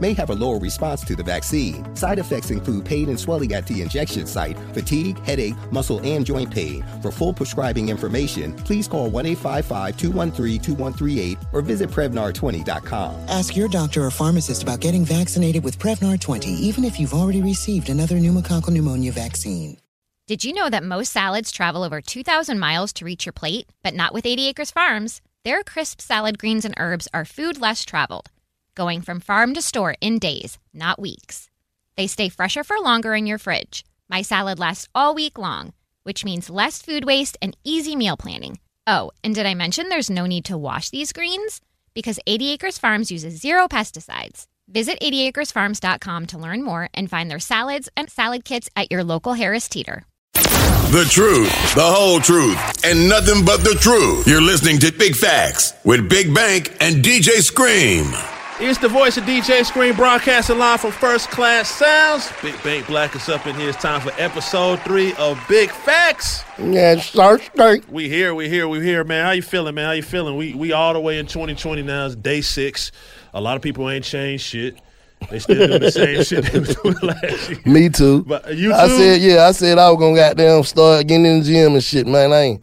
may have a lower response to the vaccine. Side effects include pain and swelling at the injection site, fatigue, headache, muscle, and joint pain. For full prescribing information, please call 1 855 213 2138 or visit Prevnar20.com. Ask your doctor or pharmacist about getting vaccinated with Prevnar 20, even if you've already received another pneumococcal pneumonia vaccine. Did you know that most salads travel over 2,000 miles to reach your plate? But not with 80 Acres Farms. Their crisp salad greens and herbs are food less traveled going from farm to store in days, not weeks. They stay fresher for longer in your fridge. My salad lasts all week long, which means less food waste and easy meal planning. Oh, and did I mention there's no need to wash these greens? Because 80 Acres Farms uses zero pesticides. Visit 80acresfarms.com to learn more and find their salads and salad kits at your local Harris Teeter. The truth, the whole truth, and nothing but the truth. You're listening to Big Facts with Big Bank and DJ Scream. It's the voice of DJ Scream broadcasting live from First Class Sounds. Big Bank Black is up in here. It's time for episode three of Big Facts. Yeah, start straight. We here, we here, we here, man. How you feeling, man? How you feeling? We we all the way in 2020 now. It's day six. A lot of people ain't changed shit. They still doing the same shit they was doing last year. Me too. But you too? I said, yeah, I said I was gonna goddamn start getting in the gym and shit, man. I ain't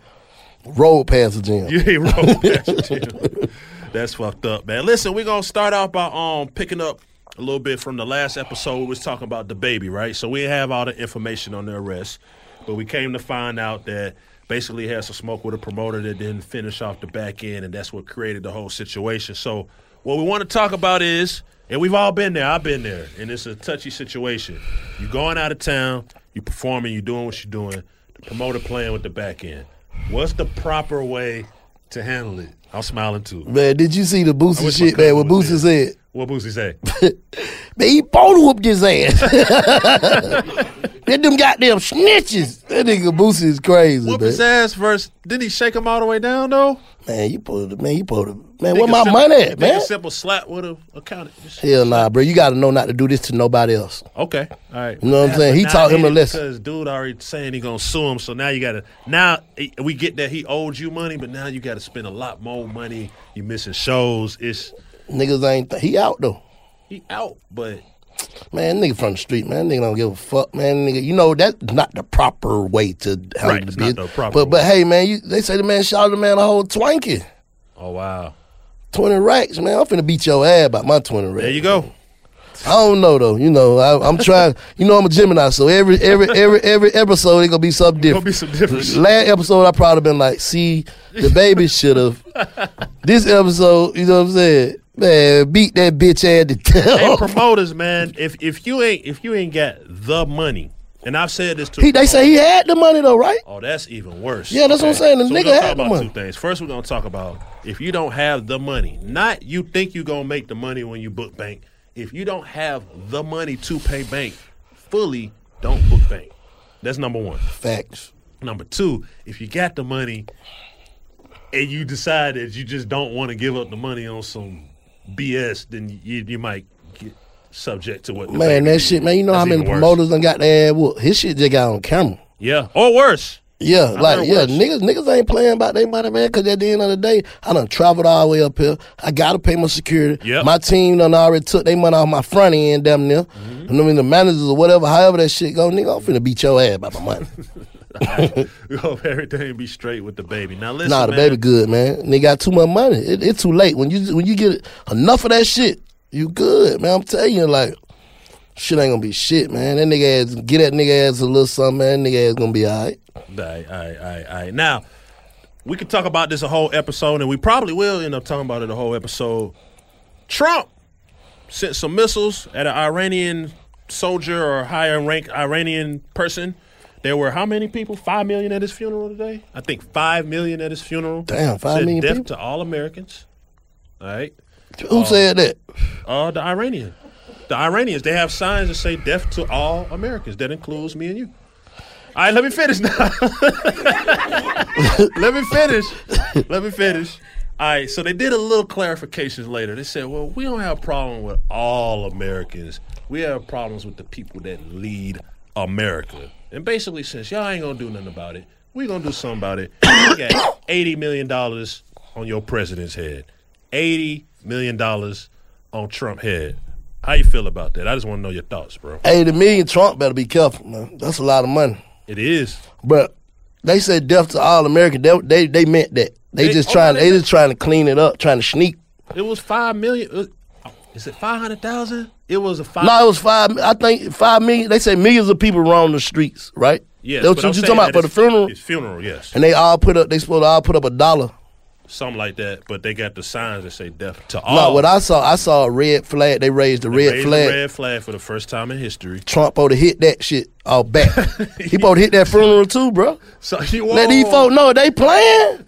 rolled past the gym. You ain't rolled past the gym. That's fucked up, man. Listen, we're gonna start off by um picking up a little bit from the last episode. We was talking about DaBaby, right? So we have all the information on the arrest, but we came to find out that basically had some smoke with a promoter that didn't finish off the back end, and that's what created the whole situation. So what we want to talk about is, and we've all been there. I've been there, and it's a touchy situation. You're going out of town, you performing, you're doing what you're doing. The promoter playing with the back end. What's the proper way to handle it? I'm smiling too. Man, did you see the Boosie shit, man? What Boosie said? What Boosie say? man, he bone whooped his ass. Get them goddamn snitches. That nigga Boosie is crazy, Whoop man. his ass first. Didn't he shake him all the way down though? Man, you put it, man, you put it, man. Where my money at, man? A simple slap would have accounted. Hell nah, bro. You got to know not to do this to nobody else. Okay, all right. You know what I'm saying? He taught him a lesson. Because dude already saying he gonna sue him, so now you gotta. Now we get that he owed you money, but now you got to spend a lot more money. You missing shows. It's niggas ain't. He out though. He out, but Man, nigga from the street, man. Nigga don't give a fuck, man. Nigga, you know that's not the proper way to handle right, the business. not the but way. but hey, man, you, they say the man shot the man a whole twanky, oh wow, twenty racks, man. I'm finna beat your ass about my twenty racks. there you go. I don't know though. You know, I, I'm trying. You know, I'm a Gemini, so every every every every episode it gonna be something Gonna different. be some different. Last episode I probably been like, see, DaBaby should have. this episode, you know what I'm saying? Man, beat that bitch ass to Hey, death. promoters, man. If if you ain't if you ain't got the money, and I've said this to He, they say he had the money though, right? Oh, that's even worse. Yeah, that's what I'm saying. The so we're nigga gonna had talk the about money. two things. First, we're gonna talk about if you don't have the money, not you think you're gonna make the money when you book bank. If you don't have the money to pay bank fully, don't book bank. That's number one. Facts. Number two, if you got the money and you decide that you just don't want to give up the money on some BS, then you you might get subject to what. Man, that shit, man. You know how many worse. promoters done got their ass whooped. His shit just got on camera. Yeah, or worse. Yeah, I like yeah, niggas niggas ain't playing about their money, man. Cause at the end of the day, I done traveled all the way up here. I gotta pay my security. Yep. My team done already took their money off my front end, damn near. Mm-hmm. And I mean the managers or whatever, however that shit go, nigga, I'm finna beat your ass about my money. we hope everything be straight with DaBaby. Now listen, nah, the man. baby good, man. Nigga got too much money. It, it's too late. When you when you get enough of that shit, you good, man. I'm telling you, like, shit ain't gonna be shit, man. That nigga ass get that nigga ass a little something, man. That nigga ass gonna be alright. All right, all right, all right, all right. Now, we could talk about this a whole episode, and we probably will end up talking about it a whole episode. Trump sent some missiles at an Iranian soldier or higher rank Iranian person. There were how many people? Five million at his funeral today? I think five million at his funeral. Damn, five Said million death people? to all Americans. All right. Who said that? Uh, the Iranian. The Iranians, they have signs that say death to all Americans. That includes me and you. All right, let me finish now. let me finish. Let me finish. All right, so they did a little clarification later. They said, well, we don't have a problem with all Americans. We have problems with the people that lead America. And basically, since y'all ain't gonna do nothing about it, we gonna do something about it. We got $80 million on your president's head. $80 million on Trump head. How you feel about that? I just want to know your thoughts, bro. Eighty million Trump better be careful, man. That's a lot of money. It is. But they said death to all American. They they, they meant that. They, They- just oh, trying. They, they just trying to clean it up, trying to sneak. It was five million. uh, Is it five hundred thousand? It was a five. No, it was five. I think five million. They say millions of people roam the streets, right? Yeah, That's what you talking about for the funeral. His funeral, yes, And they all put up. They supposed to all put up a dollar. Something like that. But they got the signs that say death to all. No, what I saw, I saw a red flag. They raised the They red raised flag. The red flag for the first time in history. Trump ought to hit that shit all back. he ought to hit that funeral too, bro. So you Let these folks know they playing.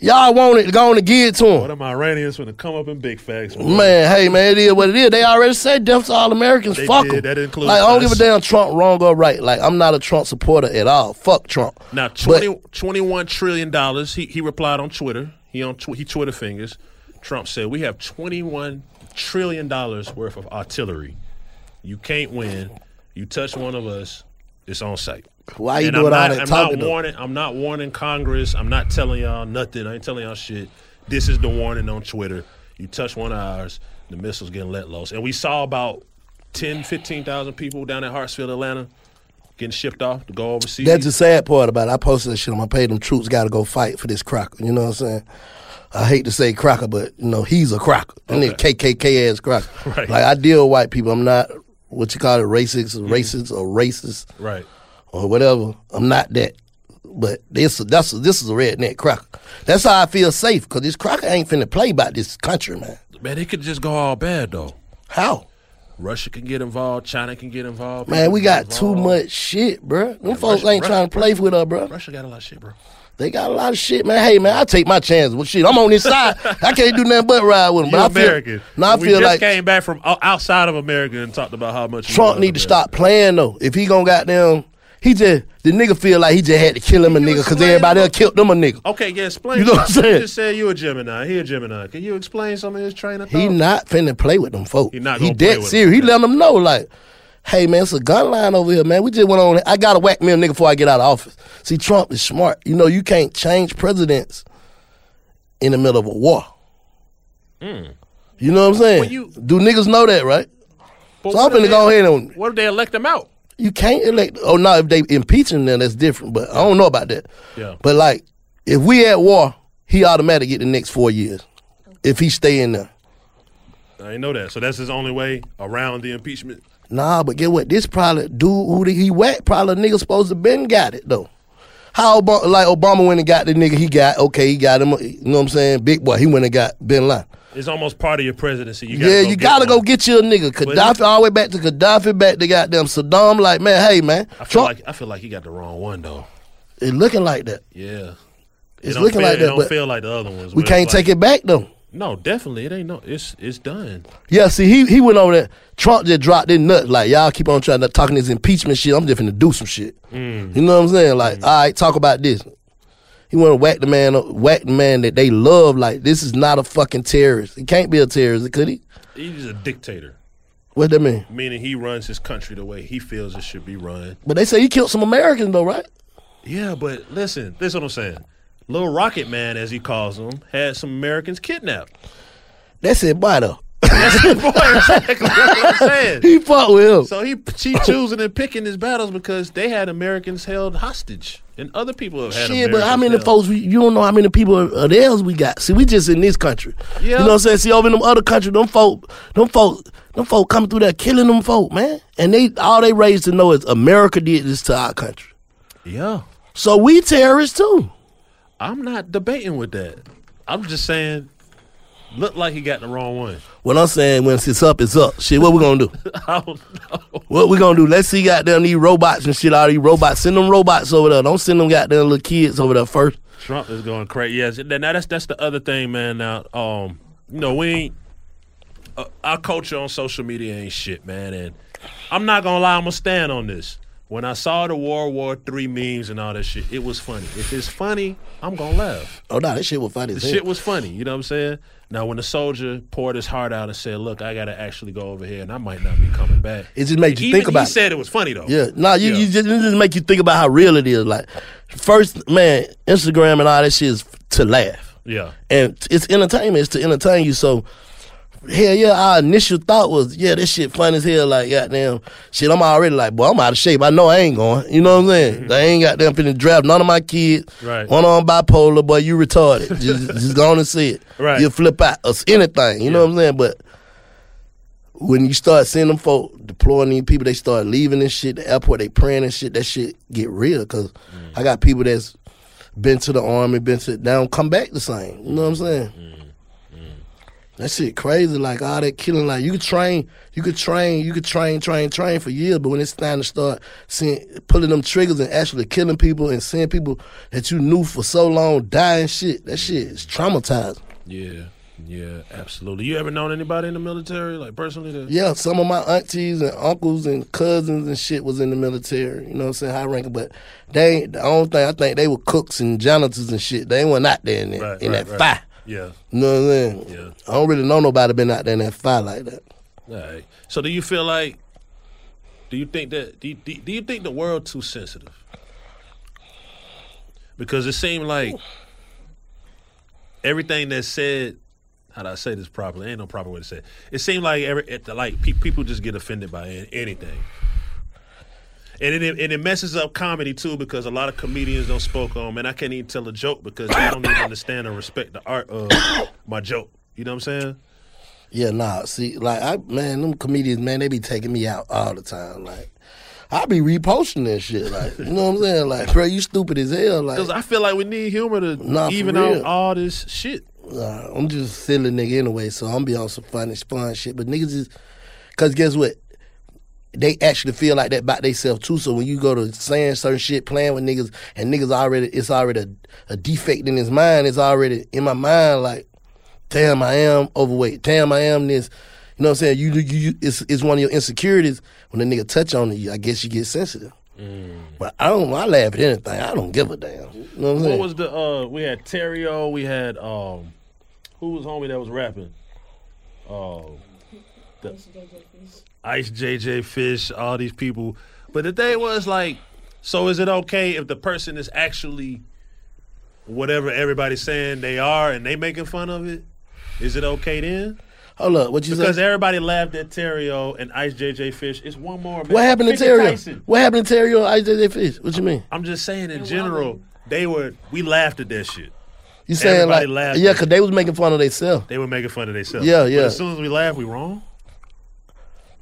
Y'all want it, go on and give it to them. What them Iranians gonna come up in big facts? Man, hey man, it is what it is. They already said death to all Americans. They Fuck did. 'em. That includes Like I don't us. give a damn Trump wrong or right. Like I'm not a Trump supporter at all. Fuck Trump. Now, But- 21 trillion dollars. He he replied on Twitter. He on tw- he Twitter fingers. Trump said we have twenty one trillion dollars worth of artillery. You can't win. You touch one of us, it's on site. Why are you And doing I'm all that I'm talking? not warning. I'm not warning Congress. I'm not telling y'all nothing. I ain't telling y'all shit. This is the warning on Twitter. You touch one of ours, the missiles getting let loose. And we saw about 10, 15,000 people down at Hartsfield, Atlanta, getting shipped off to go overseas. That's the sad part about it. I posted that shit on my page. Them troops got to go fight for this cracker. You know what I'm saying? I hate to say cracker, but you know he's a cracker. That nigga KKK ass cracker. Right. Like I deal with white people. I'm not what you call it racist, or racist or racist right. or whatever. I'm not that. But this that's this is a redneck cracker. That's how I feel safe because this cracker ain't finna play about this country, man. Man, it could just go all bad though. How? Russia can get involved. China can get involved. Man, we got too much shit, bruh. Them folks Russia- ain't trying to play with us, bruh. Russia got a lot of shit, bro. They got a lot of shit, man. Hey, man, I take my chances with shit. I'm on this side. I can't do nothing but ride with them. But I feel, American. No, I we feel just like came back from outside of America and talked about how much Trump need to America. stop playing though. If he gonna goddamn, he just the nigga feel like he just had to kill him a nigga because everybody else killed them a nigga. Okay, yeah, explain. You know what I'm saying? You just said you a Gemini. He a Gemini. Can you explain some of his train of thought? He not finna play with them folks. He not He gonna play dead with serious. them, He let them know like, hey man, it's a gun line over here, man. We just went on. I gotta whack me a nigga before I get out of office. See, Trump is smart. You know, you can't change presidents in the middle of a war. Hmm. You know what I'm saying? You- Do niggas know that, right? So I'm what if finna go ahead and What if they elect him out? You can't elect. Oh no, if they impeach him, then that's different. But I don't know about that. Yeah. But like, if we at war, he automatically get the next four years if he stay in there. I know that. So that's his only way around the impeachment. Nah, but get what? This probably dude who did he whacked probably nigga supposed to been got it though. How Obama, like Obama went and got the nigga he got? Okay, he got him. You know what I'm saying? Big boy, he went and got Bin Laden. It's almost part of your presidency. You yeah, you gotta go get you a nigga. Gaddafi all the way back to Gaddafi, back to goddamn Saddam. Like man, hey man, I feel Trump, like I feel like he got the wrong one though. it looking like that. Yeah. It's it looking feel, like It that, don't but feel like the other ones. We can't it's take it back though. No, definitely. It ain't no. It's it's done. Yeah, see, he he went over there. Trump just dropped his nuts. Like, y'all keep on trying to talking this impeachment shit. I'm just finna do some shit. Mm. You know what I'm saying? Like, all right, talk about this. He want to whack the man, whack the man that they love. Like, this is not a fucking terrorist. He can't be a terrorist, could he? He's a dictator, What does that mean? meaning he runs his country the way he feels it should be run. But they say he killed some Americans though, right? Yeah, but listen, this is what I'm saying. Little Rocket Man, as he calls him, had some Americans kidnapped. That's it, boy, though. Boy, exactly. That's what I'm saying. He fought with him. So he she choosing and picking his battles because they had Americans held hostage, and other people have had. Shit, but how Americans many held. folks? We, you don't know how many people of theirs we got. See, we just in this country. Yeah. You know what I'm saying? See, over in them other countries, them folk, them folk, them folk coming through there killing them folk, man. And they all they raised to know is America did this to our country. Yeah, So we terrorists too. I'm not debating with that. I'm just saying, look like he got the wrong one. What I'm saying, when it's up, it's up. Shit, what we gonna do? I don't know. What we gonna do? Let's see goddamn these robots and shit. All these robots. Send them robots over there. Don't send them goddamn little kids over there first. Trump is going crazy. Yes, now that's that's the other thing, man. Now, um, you know, we ain't uh, our culture on social media ain't shit, man. And I'm not gonna lie, I'm gonna stand on this. When I saw the World War Three memes and all that shit, it was funny. If it's funny, I'm gonna laugh. Oh no, that shit was funny. The shit was funny. You know what I'm saying? Now, when the soldier poured his heart out and said, "Look, I gotta actually go over here, and I might not be coming back," It just made you Even think about He it. said it was funny though. Yeah, nah, you, Yeah. you just, it just make you think about how real it is. Like, first, man, Instagram and all that shit is to laugh, Yeah. and it's entertainment. It's to entertain you. So, hell yeah, our initial thought was, yeah, this shit fun as hell. Like, goddamn, shit, I'm already like, boy, I'm out of shape. I know I ain't going. You know what I'm saying? I ain't got them finna draft none of my kids. Mm-hmm. Right. One on bipolar, boy, you retarded. just, just go on and see it. Right. You'll flip out or anything. You know what I'm saying? But when you start seeing them folk deploying these people, they start leaving this shit. The airport, they praying and shit. That shit get real because I got people that's been to the army, been to they don't come back the same. You know what I'm saying? That shit crazy. Like all that killing. Like you could train, you could train, you could train, train, train for years. But when it's time to start seeing pulling them triggers and actually killing people and seeing people that you knew for so long dying, shit, that shit is traumatizing. Yeah. Yeah. Absolutely. You ever known anybody in the military, like personally? That, Yeah, some of my aunties and uncles and cousins and shit was in the military. You know what I'm saying? High ranking, but they ain't the only thing I think they were cooks and janitors and shit. They were not there in, Right, in right, that right. fire. Yeah. You know what I'm saying? Yeah. I don't really know nobody been out there in that fire like that. All right. So do you feel like? Do you think that? Do you, do you think the world too sensitive? Because it seemed like everything that's said. How do I say this properly? Ain't no proper way to say it. It seemed like every it, like pe- people just get offended by anything. And it, and it messes up comedy too because a lot of comedians don't spoke on. and I can't even tell a joke because they don't even understand or respect the art of my joke. You know what I'm saying? Yeah, nah. See, like I man, them comedians, man, they be taking me out all the time. Like I be reposting that shit. Like, you know what I'm saying? Like, bro, you stupid as hell. Like Because I feel like we need humor to Nah, even out all this shit. I'm just a silly nigga anyway, so I'm be on some funny, fun shit. But niggas is, cause guess what? They actually feel like that about themselves too. So when you go to saying certain shit, playing with niggas, and niggas already, it's already a, a defect in his mind. It's already in my mind. Like, damn, I am overweight. Damn, I am this. You know what I'm saying? You, you, you it's, it's one of your insecurities. When a nigga touch on you, I guess you get sensitive. But I don't. I laugh at anything. I don't give a damn. You know what I'm What was the uh we had Terrio, we had um who was homie that was rapping? Oh the Ice JJ Fish, all these people. But the thing was like, so is it okay if the person is actually whatever everybody's saying they are and they making fun of it? Is it okay then? Hold up, what you Because say? everybody laughed at Terrio and Ice JJ Fish. It's one more. Man. What happened to 50 Terrio? What happened to Terrio? and Ice JJ Fish? What you mean? I'm just saying in general, they were we laughed at that shit. You saying Everybody like laughed yeah, because they was making fun of themselves. They were making fun of themselves. Yeah, But yeah. as soon as we laugh, we wrong.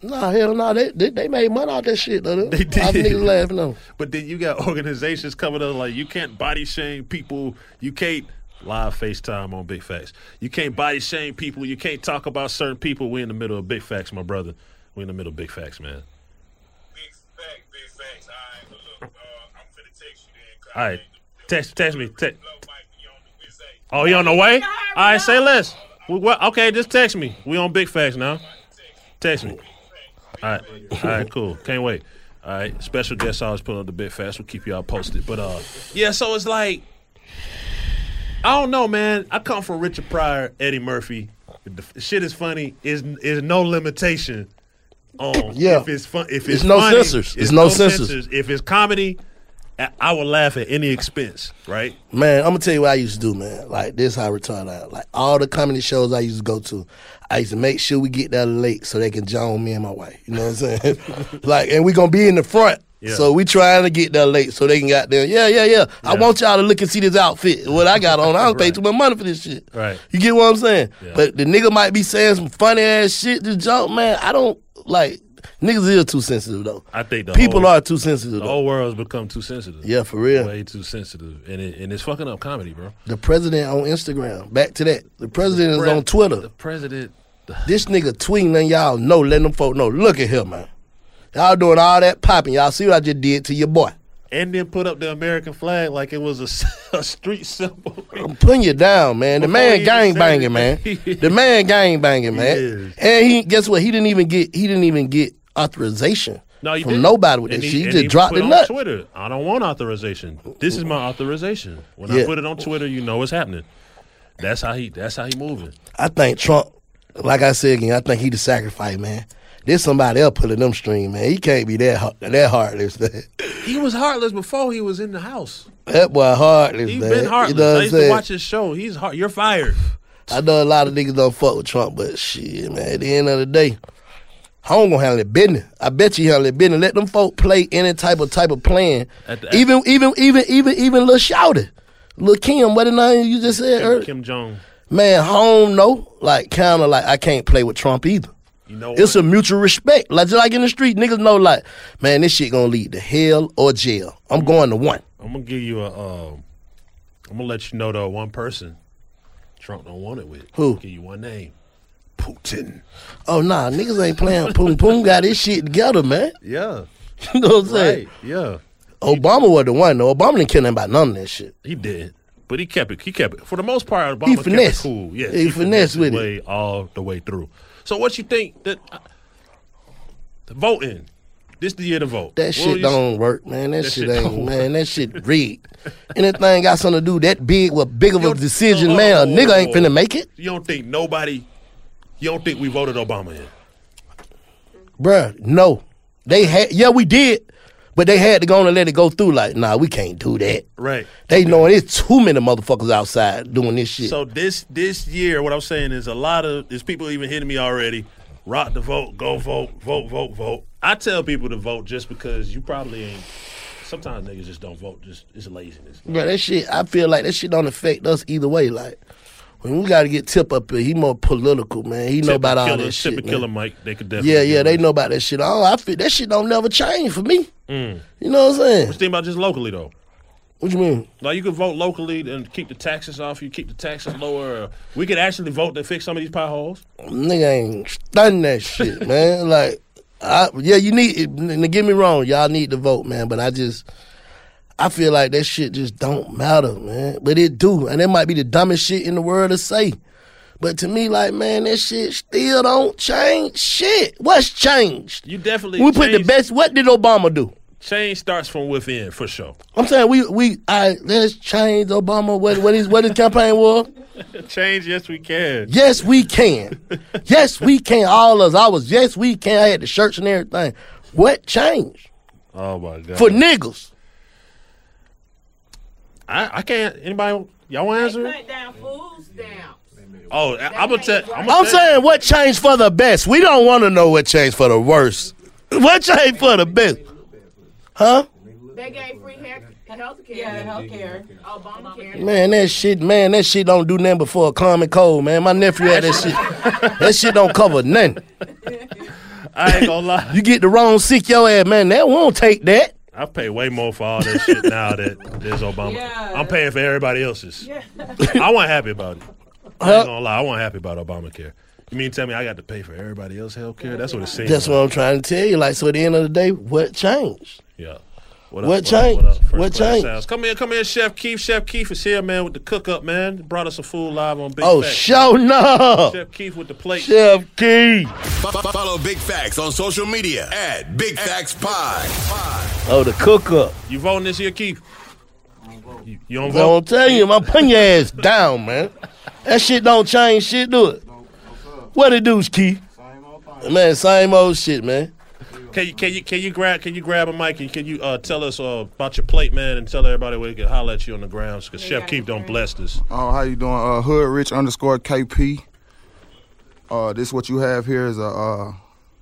Nah, hell no, they, they they made money out that shit though. They did. All the niggas laughing though. But then you got organizations coming up like you can't body shame people. You can't live FaceTime on Big Facts. You can't body shame people. You can't talk about certain people. We in the middle of Big Facts, my brother. We in the middle of Big Facts, man. Big Facts, big facts. All right, but look, uh, I'm finna text you then. 'cause All right, text text me. Te- Love you on the oh, he on the way? All right, say less. We, what, okay, just text me. We on Big Facts now. Text me. All right, all right, cool. Can't wait. All right, special guest always put on the Big Facts. We'll keep y'all posted. But uh, yeah, so it's like I don't know, man. I come from Richard Pryor, Eddie Murphy. The shit is funny. Is is no limitation on Yeah. if it's fun. If It's it's no funny, censors. It's no censors. If it's comedy, I- I would laugh at any expense, right? Man, I'm gonna tell you what I used to do, man. Like this, how I returned out. Like all the comedy shows I used to go to, I used to make sure we get there late so they can join me and my wife. You know what I'm saying? like, and we gonna be in the front. Yeah. So we trying to get there late so they can get there. Yeah, yeah, yeah. I want y'all to look and see this outfit. What I got on. I don't pay Right. too much money for this shit. Right. You get what I'm saying? Yeah. But the nigga might be saying some funny ass shit to joke, man. I don't like niggas is too sensitive though. I think the People whole, are too sensitive the though. whole world's become too sensitive. Yeah, for real. way too sensitive, and it, and it's fucking up comedy, bro. The president on Instagram. Back to that. The president Pre- is on Twitter. The president. This nigga tweeting letting y'all know, letting them folk know. Look at him, man. Y'all doing all that popping. Y'all see what I just did to your boy. And then put up the American flag like it was a street symbol. I'm putting you down, man. The Before man gang banging, man. the man gang banging, man. is. And he guess what? He didn't even get he didn't even get authorization No, from didn't. nobody with that And shit. he- He just he dropped the on nut. Twitter. I don't want authorization. This is my authorization. When I put it on Twitter, you know what's happening. That's how he. That's how he moving. I think Trump, like I said again, I think he the sacrifice, man. There's somebody else pulling them string, man. He can't be that that heartless. He was heartless before he was in the house. That boy heartless, He's man. been heartless. You know I used to saying? watch his show. He's hard. You're fired. I know a lot of niggas don't fuck with Trump, but shit, man, at the end of the day, Home gonna handle it business. I bet you handle it business. Let them folk play any type of type of plan. The- even even even even even Lil Shouty. Lil Kim, what the name you just said? Kim. Kim Jong. Man, home no. Like kinda like I can't play with Trump either. You know It's what? a mutual respect. Like just like in the street, niggas know like, man, this shit gonna lead to hell or jail. I'm going to one. I'm gonna give you a. Um, I'm gonna let you know though. One person, Trump don't want it with. Who? Give you one name. Putin. Oh nah, niggas ain't playing Poom Poom got this shit together, man. Yeah. You know what I'm saying? Right. Yeah. Obama was the one though. Obama didn't care about none of that shit. He did. But he kept it. He kept it. For the most part, Obama He kept it finessed. cool. Yeah, He finessed his with it. way all the way through. So what you think that uh, the voting? This the year to vote. That What shit don't work, man. That, That shit, shit ain't, man. That shit rigged. Anything got something to do that big with big of a decision, oh, man. A oh, nigga ain't oh. finna make it, You don't think nobody? You don't think we voted Obama in? Bruh, No, they had. Yeah, we did, but they had to go on and let it go through. Like, nah, we can't do that. Right. They knowing it's too many motherfuckers outside doing this shit. So this this year, what I'm saying is a lot of there's people even hitting me already. Rock the vote, go vote, vote, vote, vote. I tell people to vote just because you probably ain't. Sometimes niggas just don't vote. Just it's laziness. Bro, that shit, I feel like that shit don't affect us either way. Like, when we got to get Tip up here, he more political, man. He know about and all killer, that Tip shit, and man. Killer Mike, they could definitely. Yeah, yeah, they know about that shit. Oh, I feel that shit don't never change for me. Mm. You know what I'm saying? What you think about just locally though? What you mean? Like you could vote locally and keep the taxes off. You keep the taxes lower. We could actually vote to fix some of these potholes. Nigga ain't stunned that shit, man. Like, I, yeah, you need. And get me wrong, y'all need to vote, man. But I just, I feel like that shit just don't matter, man. But it do, and it might be the dumbest shit in the world to say. But to me, like, man, that shit still don't change shit. What's changed? You definitely. We put the best. What did Obama do? Change starts from within for sure. I'm saying we we I let's change Obama. What what his what his campaign was? Change, yes, we can. Yes, we can. yes, we can. All of us. I was yes, we can. I had the shirts and everything. What changed Oh my god. for niggas? I, I can't. Anybody? Y'all want to answer? it? Cut down food stamps. Oh, I- I'm gonna tell. I'm, gonna I'm tell- saying what changed for the best. We don't want to know what changed for the worst. What changed for the best? Huh? They gave free health care. Yeah, health care. Obamacare. Man, that shit, man, that shit don't do nothing but for a common cold, man. My nephew had that shit. that shit don't cover nothing. I ain't gonna lie. You get the wrong sick your ass, man. That won't take that. I pay way more for all this shit now that there's Obama. Yeah. I'm paying for everybody else's. I wasn't happy about it. I Huh? ain't gonna lie. I wasn't happy about Obamacare. You mean tell me I got to pay for everybody else's health care? That's what it seems. That's like. what I'm trying to tell you. Like, so at the end of the day, what changed? Yeah. What changed? First What class changed? sounds. Come in, come in, Chef Keith. Chef Keith is here, man, with the cook up, man. Brought us a food live on Big Oh, Facts. Oh, show no. Chef Keith with the plate. Chef Key. Fo- fo- Follow Big Facts on social media at Big Facts Pod. Oh, the cook up. You voting this year, Keith? You, you don't vote? I'm vote? telling you, I'm putting your ass down, man. That shit don't change shit, do it? What it do, Keith? Man, same old shit, man. Can you can you can you grab can you grab a mic and can you uh, tell us uh, about your plate, man, and tell everybody where they can holler at you on the grounds because Chef Keith don't bless this. Oh, how you doing? Uh, Hood Rich underscore KP. Uh, this what you have here is a uh,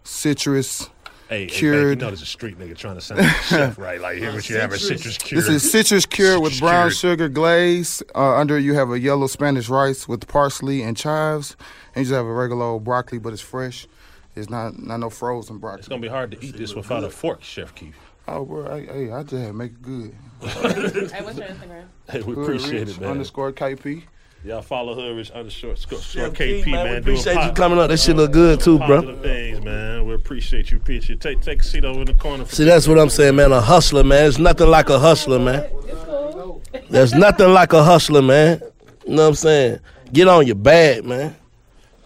citrus Hey, hey Bank, you cured. know there's a street nigga trying to sound like chef, right? Like here, what you have a citrus cured. This is citrus cured with brown cured. sugar glaze. Uh, under you have a yellow Spanish rice with parsley and chives, and you just have a regular old broccoli, but it's fresh. It's not not no frozen broccoli. It's gonna be hard to eat this without a fork, Chef Keith. Oh, bro, I, hey, I just had to make it good. Hey, what's your Instagram? Hey, we Hood appreciate Rich it, man. Underscore KP. Y'all follow Hood Rich underscore score, score KP, Keith, man, man. we doing appreciate you pop- coming up. That shit look good too, bro. Popular things, man. We appreciate you. Appreciate take take a seat over in the corner. For See, that's what I'm saying, man. A hustler, man. There's nothing like a hustler, man. There's nothing like a hustler, man. You know what I'm saying? Get on your bag, man.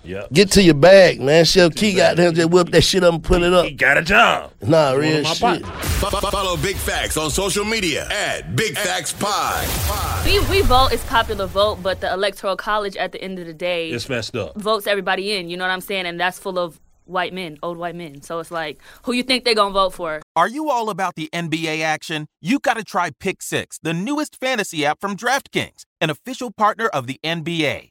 Yeah. Get to your bag, man. Chef Key got him just whip that shit up and put it up. He got a job. Nah, One real shit. Fo- fo- Follow Big Facts on social media at Big Facts Pod. We, we vote is popular vote, but the electoral college at the end of the day It's messed up. votes everybody in. You know what I'm saying? And that's full of white men, old white men. So it's like, who you think they gonna vote for? Are you all about the NBA action? You got to try Pick Six, the newest fantasy app from DraftKings, an official partner of the NBA.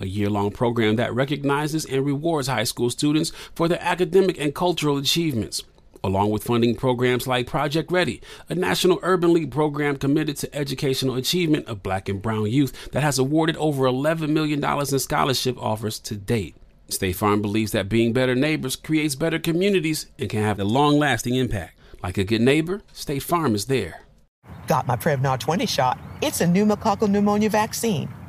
a year long program that recognizes and rewards high school students for their academic and cultural achievements, along with funding programs like Project Ready, a National Urban League program committed to educational achievement of black and brown youth that has awarded over $11 million in scholarship offers to date. State Farm believes that being better neighbors creates better communities and can have a long lasting impact. Like a good neighbor, State Farm is there. Got my Prevnar 20 shot. It's a pneumococcal pneumonia vaccine.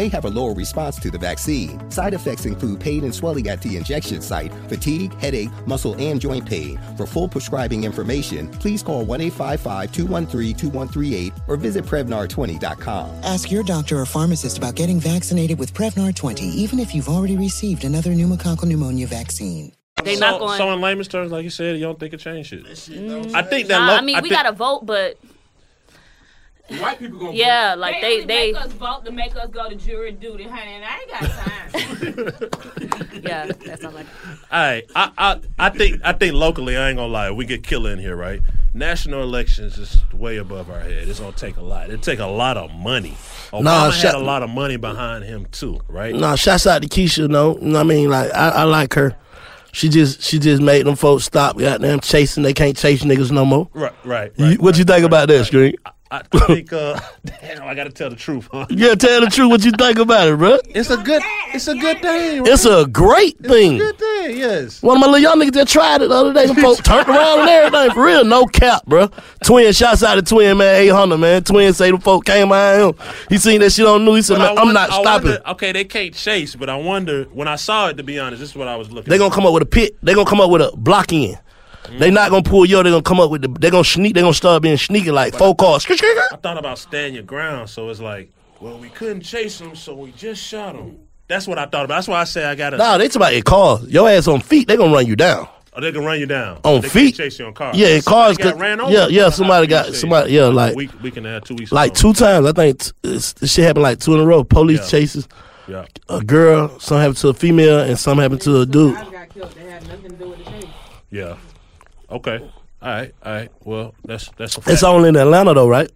may have a lower response to the vaccine. Side effects include pain and swelling at the injection site, fatigue, headache, muscle, and joint pain. For full prescribing information, please call 1 855 213 2138 or visit Prevnar20.com. Ask your doctor or pharmacist about getting vaccinated with Prevnar 20, even if you've already received another pneumococcal pneumonia vaccine. They so, not going. So in layman's terms, like you said, you don't think it changed shit. Mm, I think that. nah, lo- I mean, we think- gotta vote, but White people gonna Yeah, vote. like they, they- they- make us vote to make us go to jury duty, honey, and I ain't got time. yeah, that's not like. All right, I, I I think I think locally, I ain't gonna lie, we get killer in here, right? National elections is way above our head. It's gonna take a lot. It take a lot of money. Obama Nah, had a lot of money behind him too, right? Nah, shouts out to Keisha, though. You know I mean? Like, I, I like her. She just she just made them folks stop goddamn chasing. They can't chase niggas no more. Right, right. You- what you think about that, Scream? I think. Uh, damn, I got to tell the truth, huh? Yeah, tell the truth. What you think about it, bro? It's a good. It's a good thing. It's a great thing. It's a good thing. Yes. One of my little young niggas that tried it the other day. Them folks turned around and everything for real. No cap, bro. Twin shots out of twin man, eight hundred man. Twin say the folk came behind him. He seen that shit on news. He said, man, I'm not I stopping. wonder- okay, they can't chase, but I wonder when I saw it. To be honest, this is what I was looking. They're gonna come up with a pit. They're gonna come up with a block in. They not gonna pull you. They gonna come up with the. They gonna sneak. They gonna start being sneaky like four cars. I thought about stand your ground, so it's like, well, we couldn't chase him, so we just shot him. That's what I thought about. That's why I say I gotta. Nah, they talk about in cars. Your ass on feet. They gonna run you down. Oh, they can run you down On they feet? Can't chase you on cars. Yeah, in cars, got 'cause- ran over. yeah, yeah, somebody got- somebody- yeah, like- a week, week and a half, two weeks. Like ago. two times. I think t- it's, this shit happened like two in a row. Police Yeah. chases. Yeah. A girl. Some happened to a female, and some happened to a dude. Yeah. Okay. All right. All right. Well, that's that's a fact. It's only in Atlanta though, right?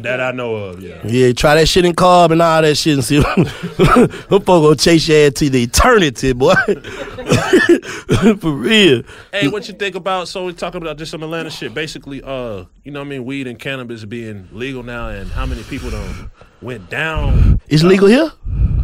that I know of. Yeah. Yeah, try that shit in Cobb and all that shit and see. Them folk gonna chase your ass to the eternity, boy. For real. Hey, what you think about? So we're talking about just some Atlanta shit. Basically, uh, you know, what I mean, weed and cannabis being legal now, and how many people done went down. It's legal here?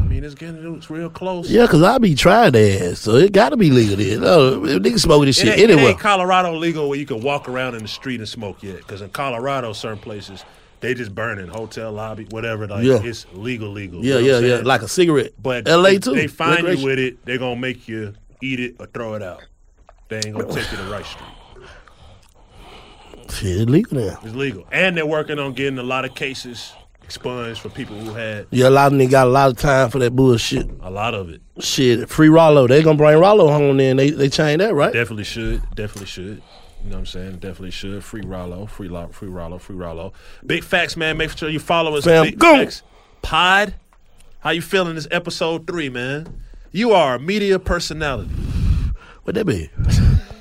I mean, it's getting it's real close. Yeah, cause I be trying that so it gotta be legal there. No, niggas smoking this It shit ain't, it ain't Colorado legal where you can walk around in the street and smoke yet. Because in Colorado, certain places they just burning hotel lobby, whatever. Like Yeah. it's legal, legal. Yeah, You know yeah, yeah. Like a cigarette. But LA they, too. They find you with it, they're gonna make you eat it or throw it out. They ain't gonna take you to right street. Shit, it's legal now. It's legal, and they're working on getting a lot of cases expunged for people who had Yeah, a lot of them got a lot of time for that bullshit. a lot of it. Shit, free Ralo. They gonna bring Ralo home then. They they change that, right? Definitely should. Definitely should. You know what I'm saying? Definitely should. Free Ralo, free Ralo, free Ralo, free Ralo. Big facts, man. Make sure you follow us. Fam, Big go. Facts Pod. How you feeling this episode three, man? You are a media personality. What that be?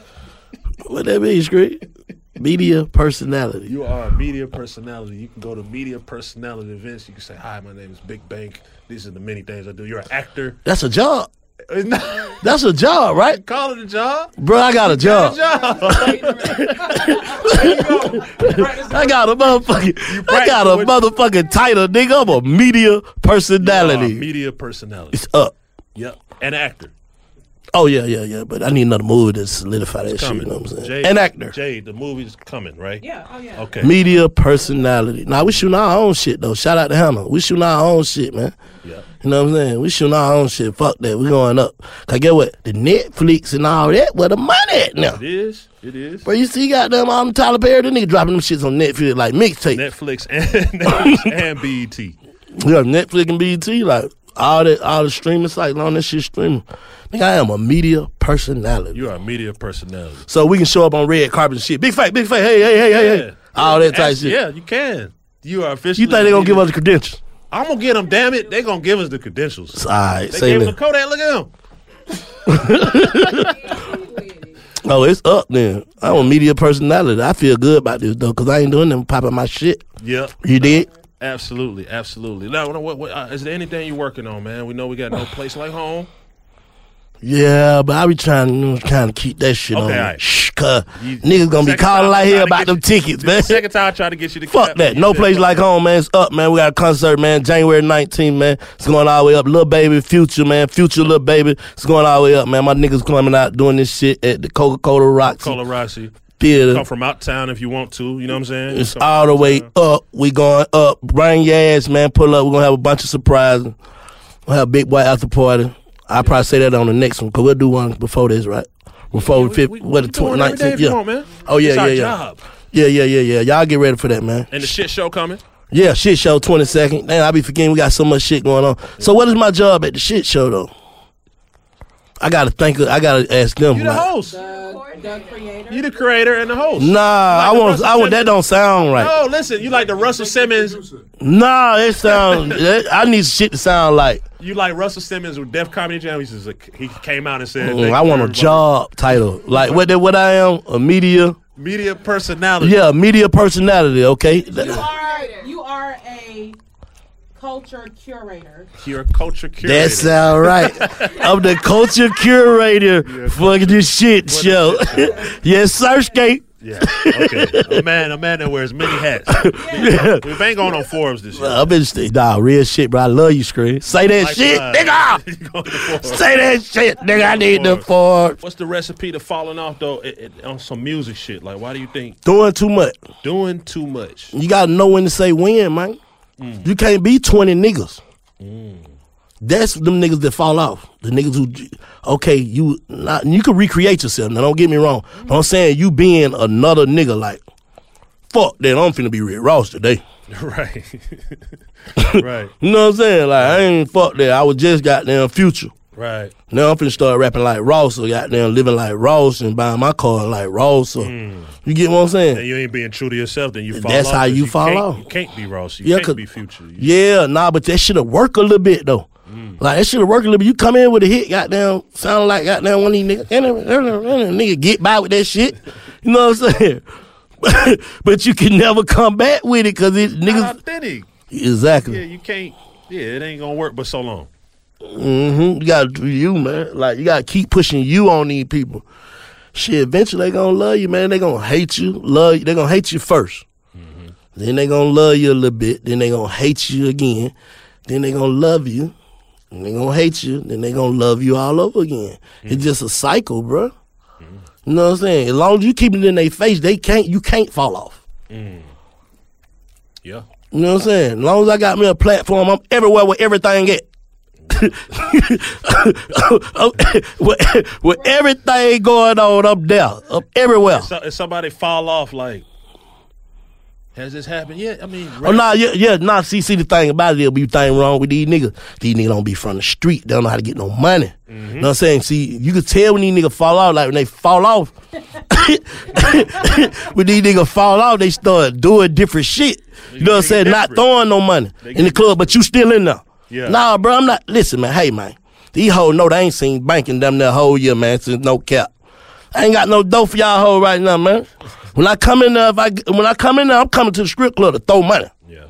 what that be, Scream? Media personality. You are a media personality. You can go to media personality events. You can say, "Hi, my name is Big Bank. These are the many things I do." You're an actor. That's a job. That's a job, right? call it a job. Bro, I got a job. Job. I got a motherfucking, I got a motherfucking title, nigga. I'm a media You are a personality. media personality. It's up. Yep. An actor. Oh yeah, yeah, yeah. But I need another movie to solidify that shit. You know what I'm saying? Jay, An actor, Jay, the movie's coming, right? Yeah, oh yeah. Okay. media personality. Now we shooting our own shit though. Shout out to Hannah. We shooting our own shit, man. Yeah. You know what I'm saying? We shooting our own shit. Fuck that. We going up. Cause get what? The Netflix and all that. Where the money at now? It is. It is. But you see, goddamn, all them um, Tyler Perry, the nigga dropping them shits on Netflix like mixtape. Netflix and Netflix and BET. Yeah, Netflix and BET, like all that, all the streaming sites, long that shit streaming. Nigga, I am a media personality. You are a media personality. So we can show up on red carpet and shit. Big fight, big fight. Hey, hey, hey, hey, hey. All that type shit. Yeah, you can. You are officially. You think they gonna give us the credentials? I'm gonna get them. Damn it, they gonna give us the credentials. All right, They gave them the Kodak. Look at them. Oh, it's up then. I'm a media personality. I feel good about this though, cause I ain't doing them popping my shit. Yeah, You did? Absolutely, absolutely. Now, what, what, uh, is there anything you're working on, man? We know we got no place like home. Yeah, but I be trying to you know, kind of keep that shit on. Okay, all right. Shh, cause You- niggas gonna be calling out here about them you- tickets, man. Second time I tried to get you to Fuck cap, that. No place like home, man. It's up, man. We got a concert, man. January 19th, man. It's going all the way up. Lil Baby, future, man. Future, Lil Baby. It's going all the way up, man. My niggas coming out doing this shit at the Coca Cola Roxy Cola Rossi. Theater. Come from out town if you want to. You know what I'm saying? It's Come all the way town. up. We going up. Bring your ass, man. Pull up. We're gonna have a bunch of surprises. We'll have a big boy after party. I'll probably say that on the next one, because we'll do one before this, right? Before the fifth, what the we doing every day 19th? if you Yeah. want, man. Oh yeah, It's yeah, our yeah. job. Yeah, yeah, yeah, yeah. Y'all get ready for that, man. And the shit show coming. Yeah, shit show twenty second. Damn, I be forgetting we got so much shit going on. So what is my job at the shit show though? I gotta think. I gotta ask them. You the like- host. You the creator and the host. Nah, I want. Russell I want. That don't sound right. No, listen. You like the Russell Simmons. Nah, it sounds. I need shit to sound like. You like Russell Simmons with Def Comedy Jam. He's just like, he came out and said, Mm, I want a everybody." job title. Like what? That what I am? A media. Culture curator. You're a culture curator. That's all right. I'm the culture curator for this shit show. yes, sir, skate. Yeah. Okay. a man, a man that wears many hats. Yeah. We ain't going on Forbes this year. I've been st- nah, real shit, bro. I love you, Scream. Say that shit, Likewise. nigga. Say that shit, nigga. I need the Forbes. What's the recipe to falling off though it, it- on some music shit? Like, why do you think Doing too much. doing too much? You gotta know when to say when, man. Mm. You can't be 20 niggas. That's them niggas that fall off. The niggas who, okay, you not, you can recreate yourself. Now, don't get me wrong. But I'm saying you being another nigga, like, fuck that. I'm finna be Rick Ross today. right. right. You know what I'm saying? Like, I ain't fuck that. I was just goddamn future. Right. Now I'm finna start rapping like Ross or goddamn living like Ross and buying my car like Ross. Or, hmm. You get what I'm saying? And you ain't being true to yourself, then you fall That's how 'cause you fall can't- off. You can't be Ross. You Yeah, can't be Future. You- Yeah, nah, but that should have worked a little bit though. Hmm. Like that should have worked a little bit. You come in with a hit, goddamn, sound like goddamn one of these niggas. Nigga get by with that shit. You know what I'm saying? but you can never come back with it because it Not niggas. authentic. Exactly. Yeah, you can't. Yeah, it ain't gonna work, but so long. Hmm You gotta do you, man. Like you gotta keep pushing you on these people. Shit, eventually they gonna love you, man. They gonna hate you. Love you. They gonna hate you 1st mm-hmm. Then they gonna love you a little bit. Then they gonna hate you again. Then they gonna love you. And they gonna hate you. Then they gonna love you all over again. It's mm-hmm. just a cycle, bro. Mm-hmm. You know what I'm saying? As long as you keep it in their face, they can't. You can't fall off. Mm. Yeah. You know what I'm saying? As long as I got me a platform, I'm everywhere with everything at. With, with everything going on up there, up everywhere. So, if somebody fall off, like, has this happened yet? I mean, Oh nah, yeah, yeah, nah. See, see the thing about it, there'll be thing wrong with these niggas. These niggas don't be from the street. They don't know how to get no money. Mm-hmm. You know what I'm saying? See, you can tell when these niggas fall off. Like when they fall off, when these niggas fall off, they start doing different shit. You know what I'm saying? Not throwing no money in the club, but you still in there. Yeah. Nah, bro, I'm not. Listen, man. Hey, man. These hoes know they ain't seen banking them the whole year, man. Since no cap. I ain't got no dough for y'all hoe right now, man. When I come in there, if I when I come in there, I'm coming to the strip club to throw money. Yeah.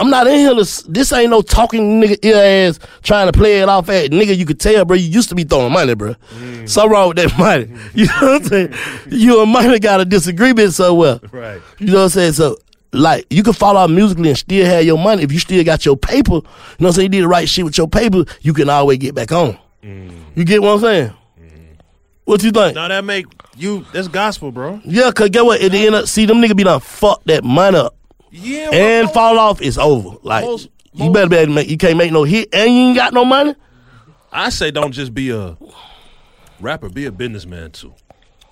I'm not in here to. This ain't no talking nigga ear ass trying to play it off at nigga. You could tell, bro. You used to be throwing money, bro. Mm. Something wrong with that money. You know what I'm saying? You and money got a disagreement somewhere. Right. You know what I'm saying? So, like, you can fall out musically and still have your money if you still got your paper. You know what I'm saying? You did the right shit with your paper. You can always get back on. Mm. You get what I'm saying? Mm. What you think? Now that make you that's gospel, bro. Yeah, cause get what? At the end of see them nigga be done fuck that money up. Yeah, and fall off, it's over. Like most- you better be able to make. You can't make no hit, and you ain't got no money. I say don't just be a rapper, be a businessman too.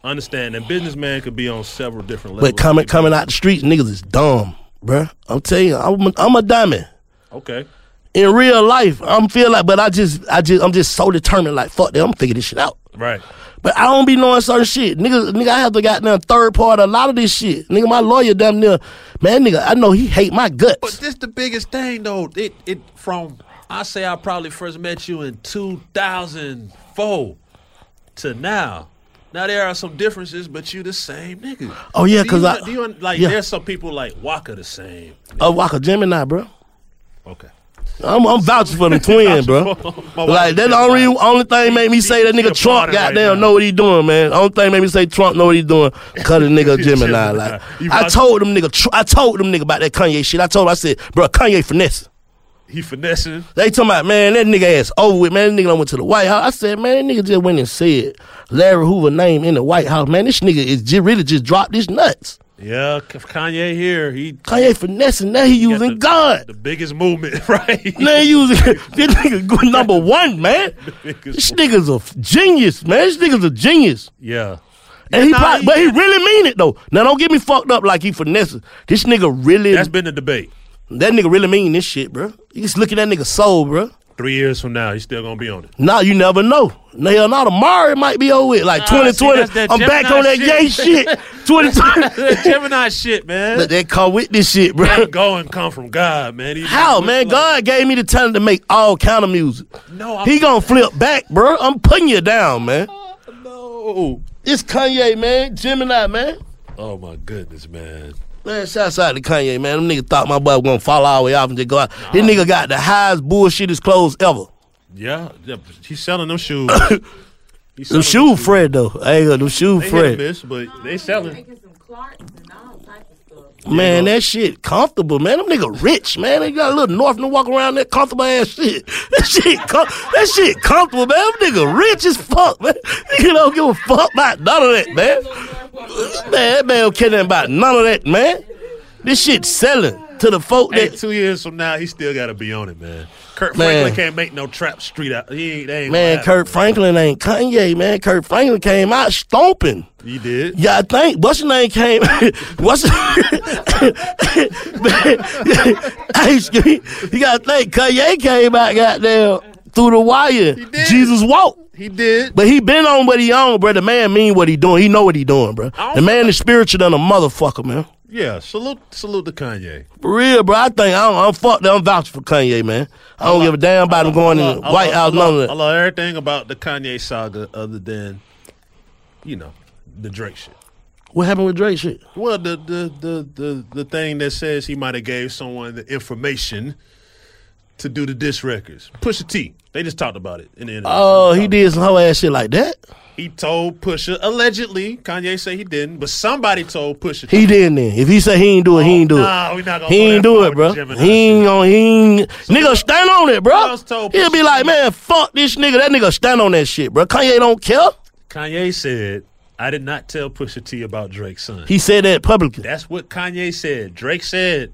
Understand that businessman could be on several different levels. But coming coming out the streets, niggas is dumb, bruh. I'm telling you, I'm a, I'm a diamond. Okay. In real life, I'm feel like, but I just, I just, I'm just so determined. Like, fuck that, I'm figuring this shit out. Right. But I don't be knowing certain shit. Nigga, nigga, I have to got goddamn third part a lot of this shit. Nigga, my lawyer damn near, man, nigga, I know he hate my guts. But this the biggest thing though. It it from I say I probably first met you in two thousand four to now. Now there are some differences, but you the same nigga. Oh, yeah, Do 'cause you- I- do you, like yeah. there's some people like Waka the same. Oh, Waka Gemini, bro. Okay. I'm, I'm vouching for them twins, bro. Like that the only only thing made me say that nigga Trump goddamn know what he doing, man. Only thing made me say Trump know what he doing. Cut a nigga Gemini. Like I told them nigga, Tr- I told them nigga about that Kanye shit. I told him I said, bro, Kanye finesse. He finessing. They talking about man, that nigga ass over with, man. That nigga done went to the White House. I said, man, that nigga just went and said Larry Hoover name in the White House. Man, this nigga is just really just dropped his nuts. Yeah, Kanye here. He Kanye finessing. Now he using God. the biggest movement, right? Now he using this nigga number one, man. This nigga's a genius, man. This nigga's a genius. Yeah. And he nah, probably, he- but he really mean it though. Now don't get me fucked up like he finessing. This nigga really. That's been the debate. That nigga really mean this shit, bro. You just look at that nigga soul, bro. Three years from now, he's still gonna be on it. Nah, you never know. Now hell, now tomorrow it might be over with. Like Nah, see, 2020, that's that I'm back Gemini on that gay shit. 2020. that Gemini shit, man. But that come with this shit, bro. Can't go and come from God, man. He How, man? God gave me the talent to make all kind of music. No, I'm- he gonna flip back, bro. I'm putting you down, man. No. It's Kanye, man. Gemini, man. Oh my goodness, man. Man, shouts out to Kanye, man. Them niggas thought my boy was gonna fall all the way off and just go out. This nigga got the highest bullshittest clothes ever. Yeah, yeah, he's selling them shoes. He's Them selling shoes Fred though. I ain't got them shoes They Fred. miss, but they selling. Man, that shit comfortable, man. Them nigga rich, man. They got a little North and walk around that comfortable ass shit. That shit, com- that shit comfortable, man. Them nigga rich as fuck, man. Nigga don't give a fuck about none of that, man. Man, that man don't care nothing about none of that, man. This shit selling to the folk Hey, that two years from now, he still got to be on it, man. Kirk Man. Franklin can't make no trap street out. He ain't. Ain't man. Kirk Franklin ain't Kanye, man. Kirk Franklin came out stomping. He did. Yeah, I think what's your name came. what's you gotta think Kanye came out goddamn through the wire. Jesus walk. He did. But he been on what he on, bro. The man mean what he doing. He know what he doing, bro. The man is spiritual than a motherfucker, man. Yeah, salute, salute to Kanye. For real, bro. I think I don't, I'm fucked. I'm vouching for Kanye, man. I don't give a damn about him going in the White love- House. I None love, I love everything about the Kanye saga, other than, you know, the Drake shit. What happened with Drake shit? Well, the the the the, the thing that says he might have gave someone the information to do the diss records. Pusha T. They just talked about it in the interview. Oh, he did some whole ass shit like that. He told Pusha allegedly. Kanye say he didn't, but somebody told Pusha. He didn't. Then. If he said he ain't do it, he ain't do it. Oh, nah, we not gonna he ain't do it, bro. He ain't gonna. He ain't. nigga stand on it, bro. He'll be like, man, fuck this nigga. That nigga stand on that shit, bro. Kanye don't care. Kanye said, "I did not tell Pusha T about Drake's son." He said that publicly. That's what Kanye said. Drake said,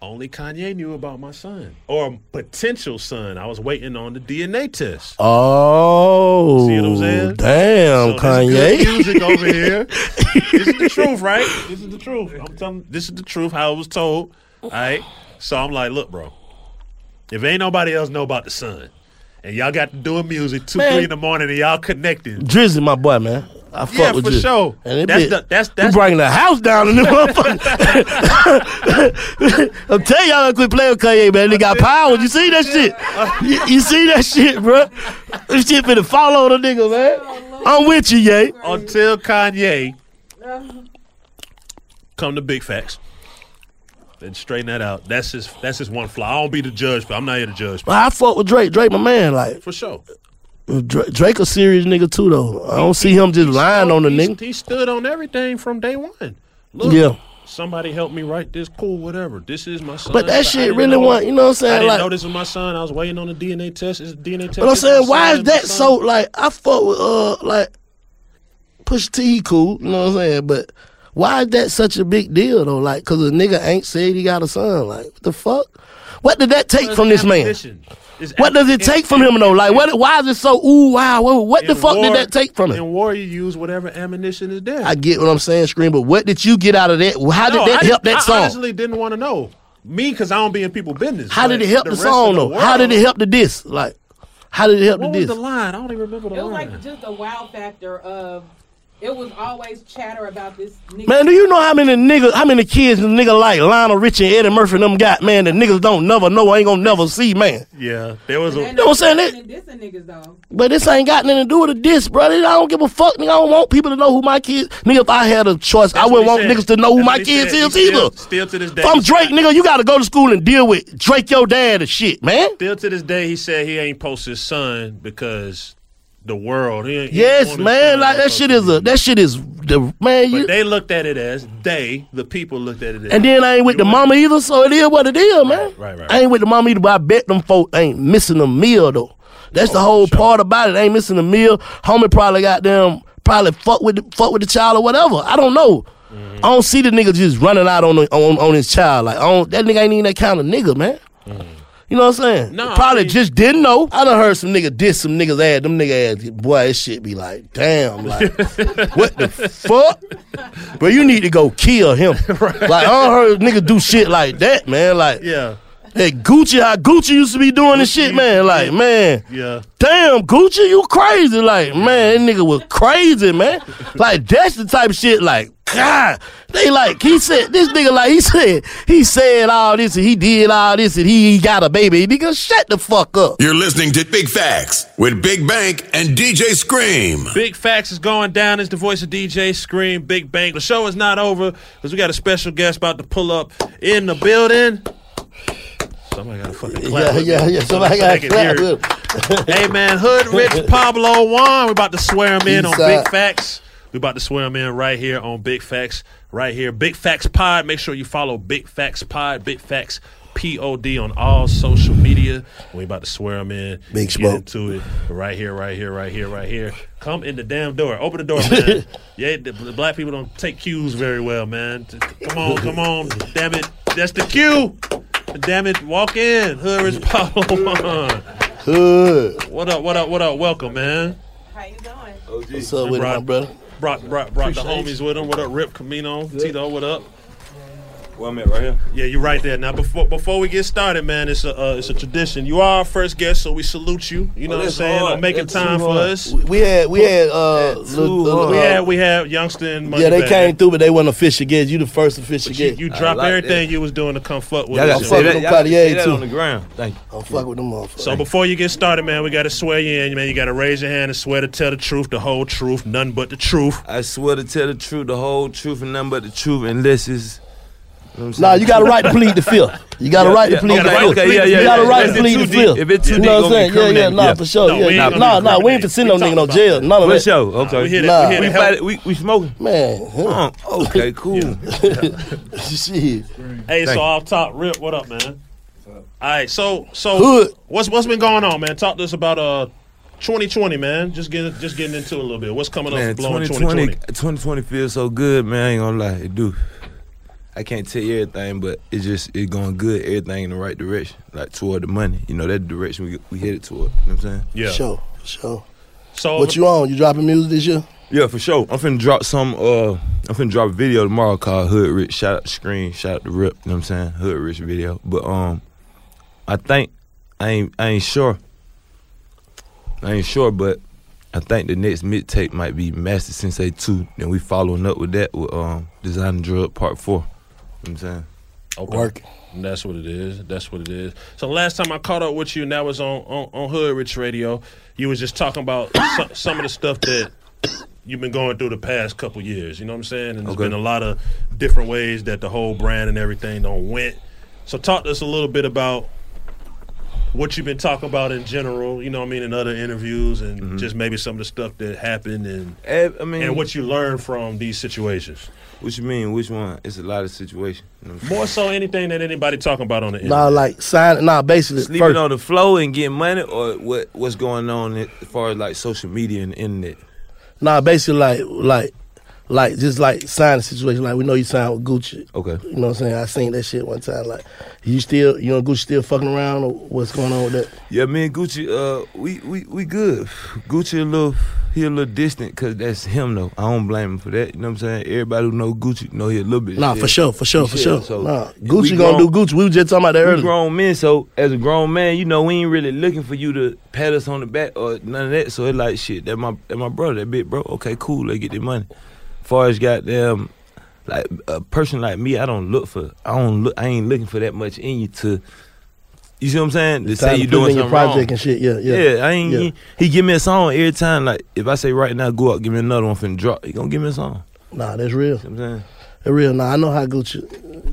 only Kanye knew about my son or potential son. I was waiting on the DNA test. Oh, Kanye. good music over here. this is the truth, right? This is the truth. I'm telling. This is the truth. How it was told. All right. So I'm like, look, bro. If ain't nobody else know about the sun, and y'all got to doing music two, Man. three in the morning, and y'all connecting. Drizzy, my boy, man. I fuck Yeah, with for sure. And That's bit- the- that's- that's- bringing the house down in this motherfucker. I'm telling y'all, I quit playing with Kanye, man. They got power. You see that shit? You, you see that shit, bro? This shit finna follow the nigga, man. I'm with you, yay. Until Kanye come to big facts. Then straighten that out. That's just that's just one flaw. I don't be the judge, but I'm not here to judge. But I fuck with Drake. Drake, my man. Like For sure. Drake, Drake a serious nigga too, though. I don't see him just lying on the nigga. He stood on everything from day one. Look, Yeah. Somebody help me write this. Cool, whatever. This is my son. But that shit really want- you know what I'm saying, I didn't like- know this was my son. I was waiting on the DNA test. It's a DNA test. But I'm saying, why is that so? Like, I fuck with uh, like Pusha T. Cool. You know what I'm saying? But why is that such a big deal though? Like, cause a nigga ain't said he got a son. Like, what the fuck? What did that take from it's this man? It's What does it take from him though? Like, what? Why is it so? Ooh, wow. What, what the fuck war- did that take from him? In war, you use whatever ammunition is there. I get what I'm saying, Scream. But what did you get out of that? How did No, that I help didn't- that I song? honestly didn't want to know. Me, because I don't be in people business. How did it help the, rest song of though? the How did it help the diss? Like, how did it help What the was the line? I don't even remember the line. It was line. like just a wow factor of it was always chatter about this nigga. Man, do you know how many niggas, how many kids the nigga like Lionel Richie and Eddie Murphy and them got, man, the niggas don't never know, ain't gonna never see, man. yeah, there was a. You know what I'm saying? That, Dissing niggas though. but this ain't got nothing to do with a diss, brother. I don't give a fuck, nigga. I don't want people to know who my kids. Nigga, if I had a choice, I wouldn't want he niggas to know who That's my kids said. is He still- either. Still to this day. If I'm Drake, nigga, you gotta go to school and deal with Drake, your dad and shit, man. Still to this day, he said he ain't post his son because the world. Yes, man. Like that shit is a that shit is the man. But You, they looked at it as they, the people, looked at it as. and then I ain't with the mama either, so it is what it is, man. right, right. I ain't with the mama either, but I bet them folk ain't missing a meal though. That's Oh, the whole part about it. Ain't missing a meal. Homie probably got them probably fuck with the, fuck with the child or whatever. I don't know. Mm-hmm. I don't see the nigga just running out on the, on on his child. Like I don't, that nigga ain't even that kind of nigga, man. You know what I'm saying? No, I probably mean- just didn't know. I done heard some nigga diss some niggas ass. Them nigga ass, boy, this shit be like, damn, like, what the fuck? But you need to go kill him. Like, I don't heard nigga do shit like that, man. Like, Yeah. Hey, Gucci, how Gucci used to be doing this shit, man. Like, man, Yeah. damn, Gucci, you crazy. Like, man, that nigga was crazy, man. Like, that's the type of shit, like, God. They like, he said, this nigga, like, he said, he said all this and he did all this and he got a baby. Nigga, shut the fuck up. You're listening to Big Facts with Big Bank and DJ Scream. Big Facts is going down. It's the voice of DJ Scream, Big Bank. The show is not over because we got a special guest about to pull up in the building. Somebody got to fucking clap. Yeah, yeah, yeah. so Somebody got can to clap hey man, Hood Rich Pablo Juan. We're about to swear him in on Eastside. Big Facts. We're about to swear him in right here on Big Facts, right here. Big Facts Pod. Make sure you follow Big Facts Pod, Big Facts Pod on all social media. We about to swear him in. Big Get smoke. into it right here, right here, right here, right here. Come in the damn door. Open the door, man. yeah, the, the black people don't take cues very well, man. Just- Come on, come on. Damn it. That's the cue. Damn it. Walk in. Hood Rich Pablo Juan. Hood. What up, what up, what up? Welcome, man. How you doing? OG. What's up with it, my brother? Brought brought brought the homies with him. What up, Rip Camino, Tito? What up? Where I'm at right here. Yeah, you're right there. Now, before before we get started, man, it's a uh, it's a tradition. You are our first guest, so we salute you. You know Oh, what I'm saying? hard. On making That's time for us. We had, we had, uh, the- the- we uh, had we had youngster and Money yeah, they Bag. came through, but they wasn't official guests. You the first official But you, guest. you dropped everything you was doing to come fuck with Y'all us. got to yo. say that, them y'all got to Cartier, too. on the ground. Thank you. I'm fuck with them motherfuckers. So before you get started, man, we got to swear you in, man. You got to raise your hand and swear to tell the truth, the whole truth, none but the truth. I swear to tell the truth, the whole truth, and nothing but the truth, and this it's. You know Nah, you got a right to plead the fifth. You got a Yeah, right yeah. to plead Okay, the fifth. okay, yeah, yeah, You got a yeah. right If to it's plead the fifth. if it's too you know what I'm saying? be Yeah, yeah, criminated. nah, Yeah. for sure. No, yeah, ain't yeah. gonna Nah, nah, we ain't criminated. for send no nigga no jail. None of that. For sure. Okay. We hit it. Nah. we We, fight, we, we smoking. Man, huh. Uh, okay, cool. shit. Hey, so you. off top, Rip, what up, man? All right, so so Hood. what's what's been going on, man? Talk to us about uh 2020, man. Just getting just getting into it a little bit. What's coming up Man, for blowing 2020, 2020? 2020 feels so good, man. I ain't gonna lie, it do. I can't tell you everything, but it's just it's going good. Everything in the right direction, like toward the money. You know that direction we we headed toward. You know what I'm saying? Yeah. Sure, sure. So What you on? You dropping music this year? Yeah, for sure. I'm finna drop some. Uh, I'm finna drop a video tomorrow called Hood Rich. Shout out to Scream. Shout out to Rip. You know what I'm saying? Hood Rich video. But um, I think I ain't I ain't sure. I ain't sure, but I think the next mixtape might be Master Sensei Two. Then we following up with that with um Design Drug Part Four. You know I'm saying? Okay. Work. And That's what it is. That's what it is. So last time I caught up with you, and that was on on, on Hood Rich Radio. You was just talking about some, some of the stuff that you've been going through the past couple years. You know what I'm saying? And there's Okay. been a lot of different ways that the whole brand and everything don't went. So talk to us a little bit about what you've been talking about in general. You know what I mean in other interviews and just maybe some of the stuff that happened and Eh, I mean, and what you learned from these situations. What you mean? Which one? It's a lot of situations. You know what I'm saying? More so anything that anybody talking about on the internet. Nah, like sign. Nah, basically sleeping first. on the floor and getting money, or what? What's going on as far as like social media and the internet? Nah, basically like like like just like sign a situation. Like we know you signed with Gucci. Okay. You know what I'm saying? I seen that shit one time. Like you still you know Gucci still fucking around or what's going on with that? Yeah, me and Gucci, uh, we we we good. Gucci a little, he a little distant because that's him though. I don't blame him for that. You know what I'm saying? Everybody who know Gucci know he a little bit. Nah, for sure, for sure, for sure. So Nah, Gucci gonna do Gucci. We was just talking about that we earlier. grown men, so as a grown man, you know, we ain't really looking for you to pat us on the back or none of that. So it like shit. That my that my brother, that big bro. Okay, cool. Let's get the money. Far as goddamn, like a person like me, I don't look for. I don't look. I ain't looking for that much in you to. You see what I'm saying? To It's say you doing in your something wrong. project and shit. Yeah, yeah. Yeah, I ain't. Yeah. He, he give me a song every time. Like if I say right now, go out, give me another one finna drop. He gonna give me a song. Nah, that's real. You know I'm saying That's real. now. I know how Gucci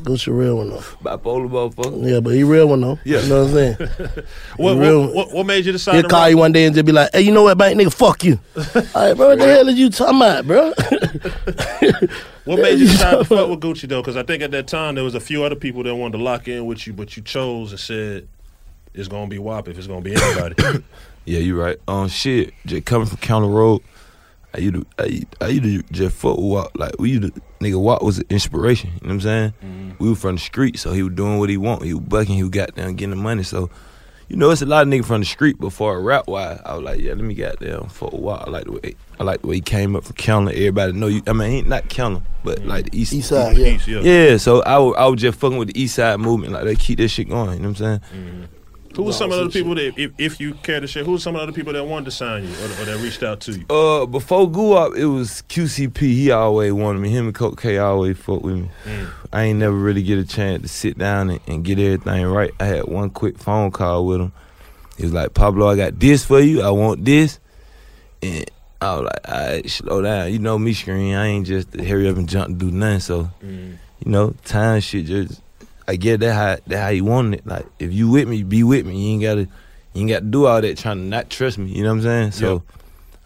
Gucci real one though. bipolar motherfucker. Yeah, but he real one though. Yeah. You know what I'm saying? What, real- what, what, what made you decide He'll to call rock- you one day and just be like, "Hey, you know what, bank nigga? Fuck you." All right, bro. What the hell are you talking about, bro? What made you decide to fuck with Gucci though? Because I think at that time there was a few other people that wanted to lock in with you, but you chose and said it's gonna be WAP if it's gonna be anybody. Yeah, you're right. Um, shit, just coming from Candler Road, I used to, I, used- I used to just fuck with Walt. Like we used to, nigga, Walt was an inspiration. You know what I'm saying? Mm-hmm. We were from the street, so he was doing what he want. He was bucking. He was goddamn getting the money. So, you know, it's a lot of niggas from the street before rap wise. I was like, yeah, let me get down for a while. I like the way I like the way he came up from Candler. Everybody know you. I mean, he ain't not Candler, but mm-hmm. like the East, East side, yeah. East, yeah. yeah. So I was, I was just fucking with the East Side movement. Like they keep this shit going. You know what I'm saying? Mm-hmm. Who was some of the other people that, if, if you care to share, who was some of the other people that wanted to sign you or, or that reached out to you? Uh, before Guap, it was QCP. He always wanted me. Him and Coach K always fuck with me. Mm. I ain't never really get a chance to sit down and, and get everything right. I had one quick phone call with him. He was like, Pablo, I got this for you. I want this. And I was like, all right, slow down. You know me, Scream. I ain't just hurry up and jump and do nothing. So, Mm. you know, time shit just, I get that how, that how you want it. Like, if you with me, be with me. You ain't got to, you ain't got to do all that trying to not trust me. You know what I'm saying? So,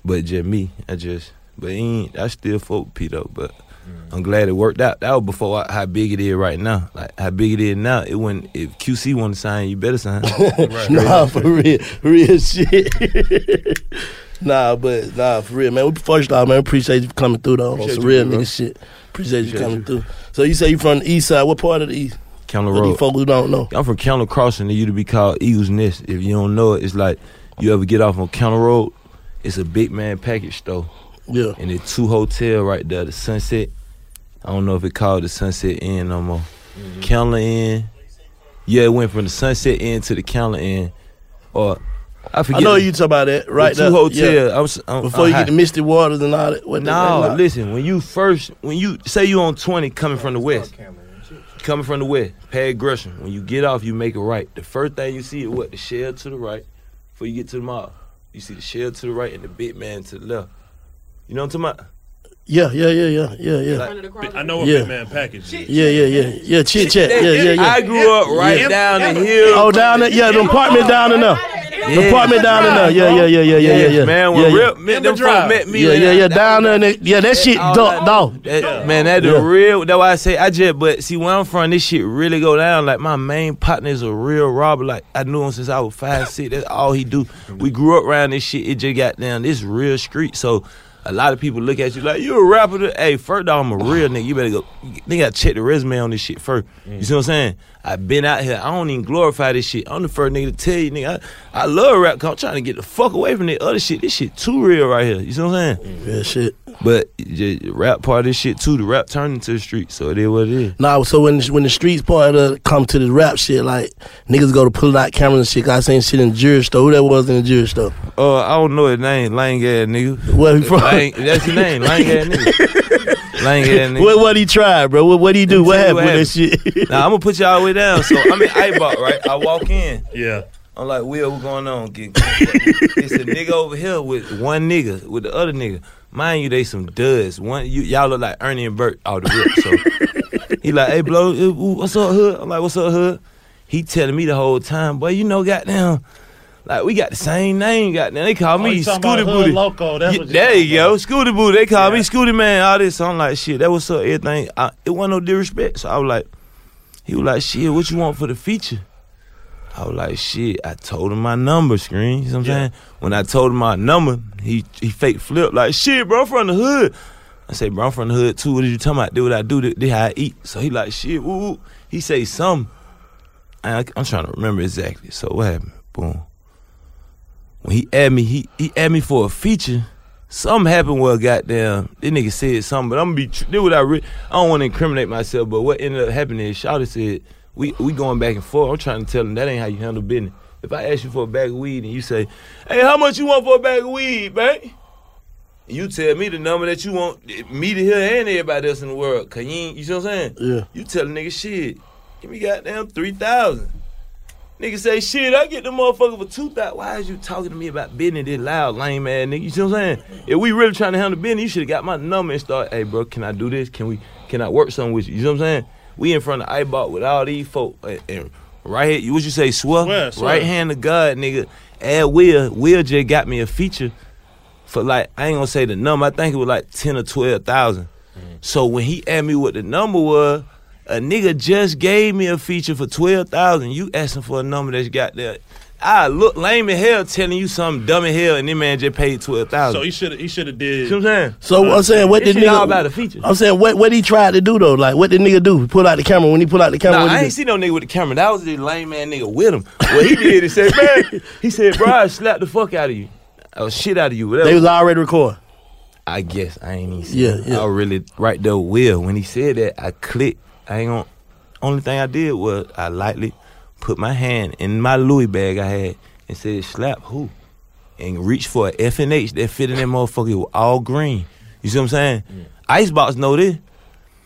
but just me, I just, but ain't, I still fuck with P though. But mm. I'm glad it worked out. That was before I, how big it is right now. Like how big it is now. It when if QC want to sign, you better sign. nah, for real, real shit. nah, but nah, for real, man. We first off, man, appreciate you coming through though. Appreciate some you, real nigga shit. Appreciate you Appreciate coming you. through. So you say you from the east side? What part of the east? Candler For Road. these folks who don't know. I'm from Candler Crossing. It used to be called Eagles Nest. If you don't know it, it's like you ever get off on Candler Road. It's a big man package store. Yeah. And it's two hotel right there. The Sunset. I don't know if it called the Sunset Inn no more. Mm-hmm. Candler Inn. Yeah, it went from the Sunset Inn to the Candler Inn. Or I forget. I know you talk about that right the there. two hotel. Yeah. I was, I'm, Before I'm you high. get the Misty Waters and all that. What No, that, listen. When you first, when you say you on twenty coming from the west, coming from the west, Pad Gresham. When you get off, you make a right. The first thing you see is what the shell to the right. Before you get to the mall, you see the shell to the right and the big man to the left. You know what I'm talking about? Yeah, yeah, yeah, yeah, yeah, yeah. Like, I know what Yeah. Man package is. Yeah, yeah, yeah, yeah. Chit chat. Yeah, yeah, yeah. I grew up right down the hill. Oh, down there. Yeah, the apartment down in there. The apartment down in there. Yeah, yeah, yeah, yeah, yeah, yeah, yeah. Man, when yeah, yeah. Rip met them folks met me. Yeah, yeah, yeah. that Down there. they- Yeah, that shit all ducked off. That- Man, that the Yeah. real. That's why I say I just. But see, where I'm from, this shit really go down. Like my main partner is a real robber. Like I knew him since I was five, six. That's all he do. We grew up around this shit. It just got down. This real street. So a lot of people look at you like you a rapper. Hey, first off, I'm a real nigga. You better go. They got to check the resume on this shit first. You mm. see what I'm saying? I've been out here. I don't even glorify this shit. I'm the first nigga to tell you, nigga. I, I love rap. Cause I'm trying to get the fuck away from that other shit. This shit too real right here. You see what I'm saying? Yeah, shit. But the rap part of this shit too. The rap turned into the street, so it is what it is. Nah, so when when the streets part of the, come to the rap shit, like niggas go to pull out cameras and shit. 'cause I seen shit in the jury store. Who that was in the jury store? Uh, I don't know his name. Lang ass nigga. Where he from? Lang, that's his name. Lang ass nigga. Lang ass nigga. What what he tried, bro? What what he do? What Tell you happened with that shit? Now I'm gonna put you all the way down. So I'm in Icebox, right? I walk in. Yeah. I'm like, Will, what's going on? Get, it's a nigga over here with one nigga with the other nigga. Mind you, they some duds. One, you, y'all look like Ernie and Bert out the rip. So he like, hey, blow, what's up, hood? I'm like, what's up, hood? He telling me the whole time, boy, you know, goddamn, like we got the same name, goddamn. They call Oh, me Scooty Booty. Loco, that's Yeah, what there you go, Scooty Booty. They call me Scooty Man. All this, so I'm like, shit, that was up, everything. I, it wasn't no disrespect. So I was like, he was like, shit, what you want for the feature? I was like, shit, I told him my number, Scream. You know what I'm saying? When I told him my number, he he fake flipped like, shit, bro, I'm from the hood. I say, bro, I'm from the hood too. What are you talking about? Do what I do, this this how I eat. So he like, shit, woo, woo. He say something. I, I'm trying to remember exactly. So what happened? Boom. When he asked me, he he asked me for a feature. Something happened where goddamn this nigga said something, but I'm gonna be this what I re- I don't want to incriminate myself, but what ended up happening is Shawty said we we going back and forth. I'm trying to tell him that ain't how you handle business. If I ask you for a bag of weed and you say, "Hey, how much you want for a bag of weed, man?" You tell me the number that you want me to hear and everybody else in the world. Cause you ain't, you see what I'm saying? Yeah. You tell a nigga shit. Give me goddamn three thousand. Nigga say shit, I get the motherfucker for two thousand. Why is you talking to me about business this loud, lame ass nigga? You see what I'm saying? If we really trying to handle business, you should have got my number and start, hey bro, can I do this? Can we can I work something with you? You know what I'm saying? We in front of Icebox with all these folk and, and right here, what you say, swear? Swear, swear. Right hand of God, nigga. Add Will. Will just got me a feature for like I ain't gonna say the number. I think it was like ten or twelve thousand. Mm-hmm. So when he asked me what the number was, a nigga just gave me a feature for twelve thousand. You asking for a number that's got there I look lame as hell telling you something dumb as hell, and this man just paid twelve thousand. So he should he should have did. See what I'm saying? So I'm saying, what did nigga? all about the features. I'm saying, what what he tried to do though? Like, what did nigga do? Pull out the camera when he pull out the camera. Nah, he I do? ain't see no nigga with the camera. That was the lame man nigga with him. What he did, he said, man, he said, bro, I slapped the fuck out of you. Oh, shit out of you. Whatever. They was already recording. I guess I ain't even see Yeah, it. yeah. I really right there with Will. When he said that, I clicked. I ain't gonna only thing I did was I lightly put my hand in my Louis bag I had and said slap who? And reached for a F and H that fit in that motherfucker. It was all green. You see what I'm saying? Icebox know this.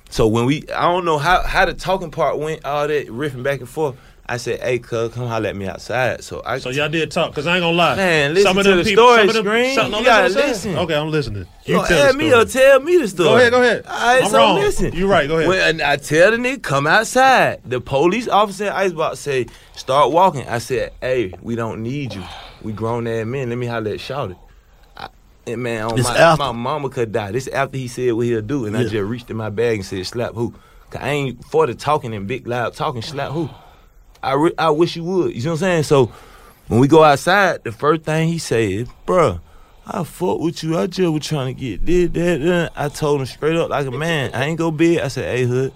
So when we I don't know how how the talking part went, all that riffing back and forth. I said, hey, cuz, come holler at me outside. So I So y'all did talk, because I ain't gonna lie. Man, listen some of to them the people, story, some of them, Scream. some- no, You gotta listen, what I'm listen. saying. Okay, I'm listening. You You tell me or tell me the story. Go ahead, go ahead. All right, I'm so wrong. listen. You right, go ahead. When I tell the nigga come outside, the police officer at Icebox say start walking. I said, hey, we don't need you. We grown ass men. Let me holler at Shouted. And man, oh, on my, after. my mama could die. This after he said what he'll do, and I just reached in my bag and said, "Slap who?" 'Cause I ain't for the talking and big loud talking. Slap who? I re- I wish you would. You know what I'm saying? So when we go outside, the first thing he said, "Bruh, I fuck with you. I just was trying to get this, that, that." I told him straight up like a man. I ain't go big. I said, "Hey, hood."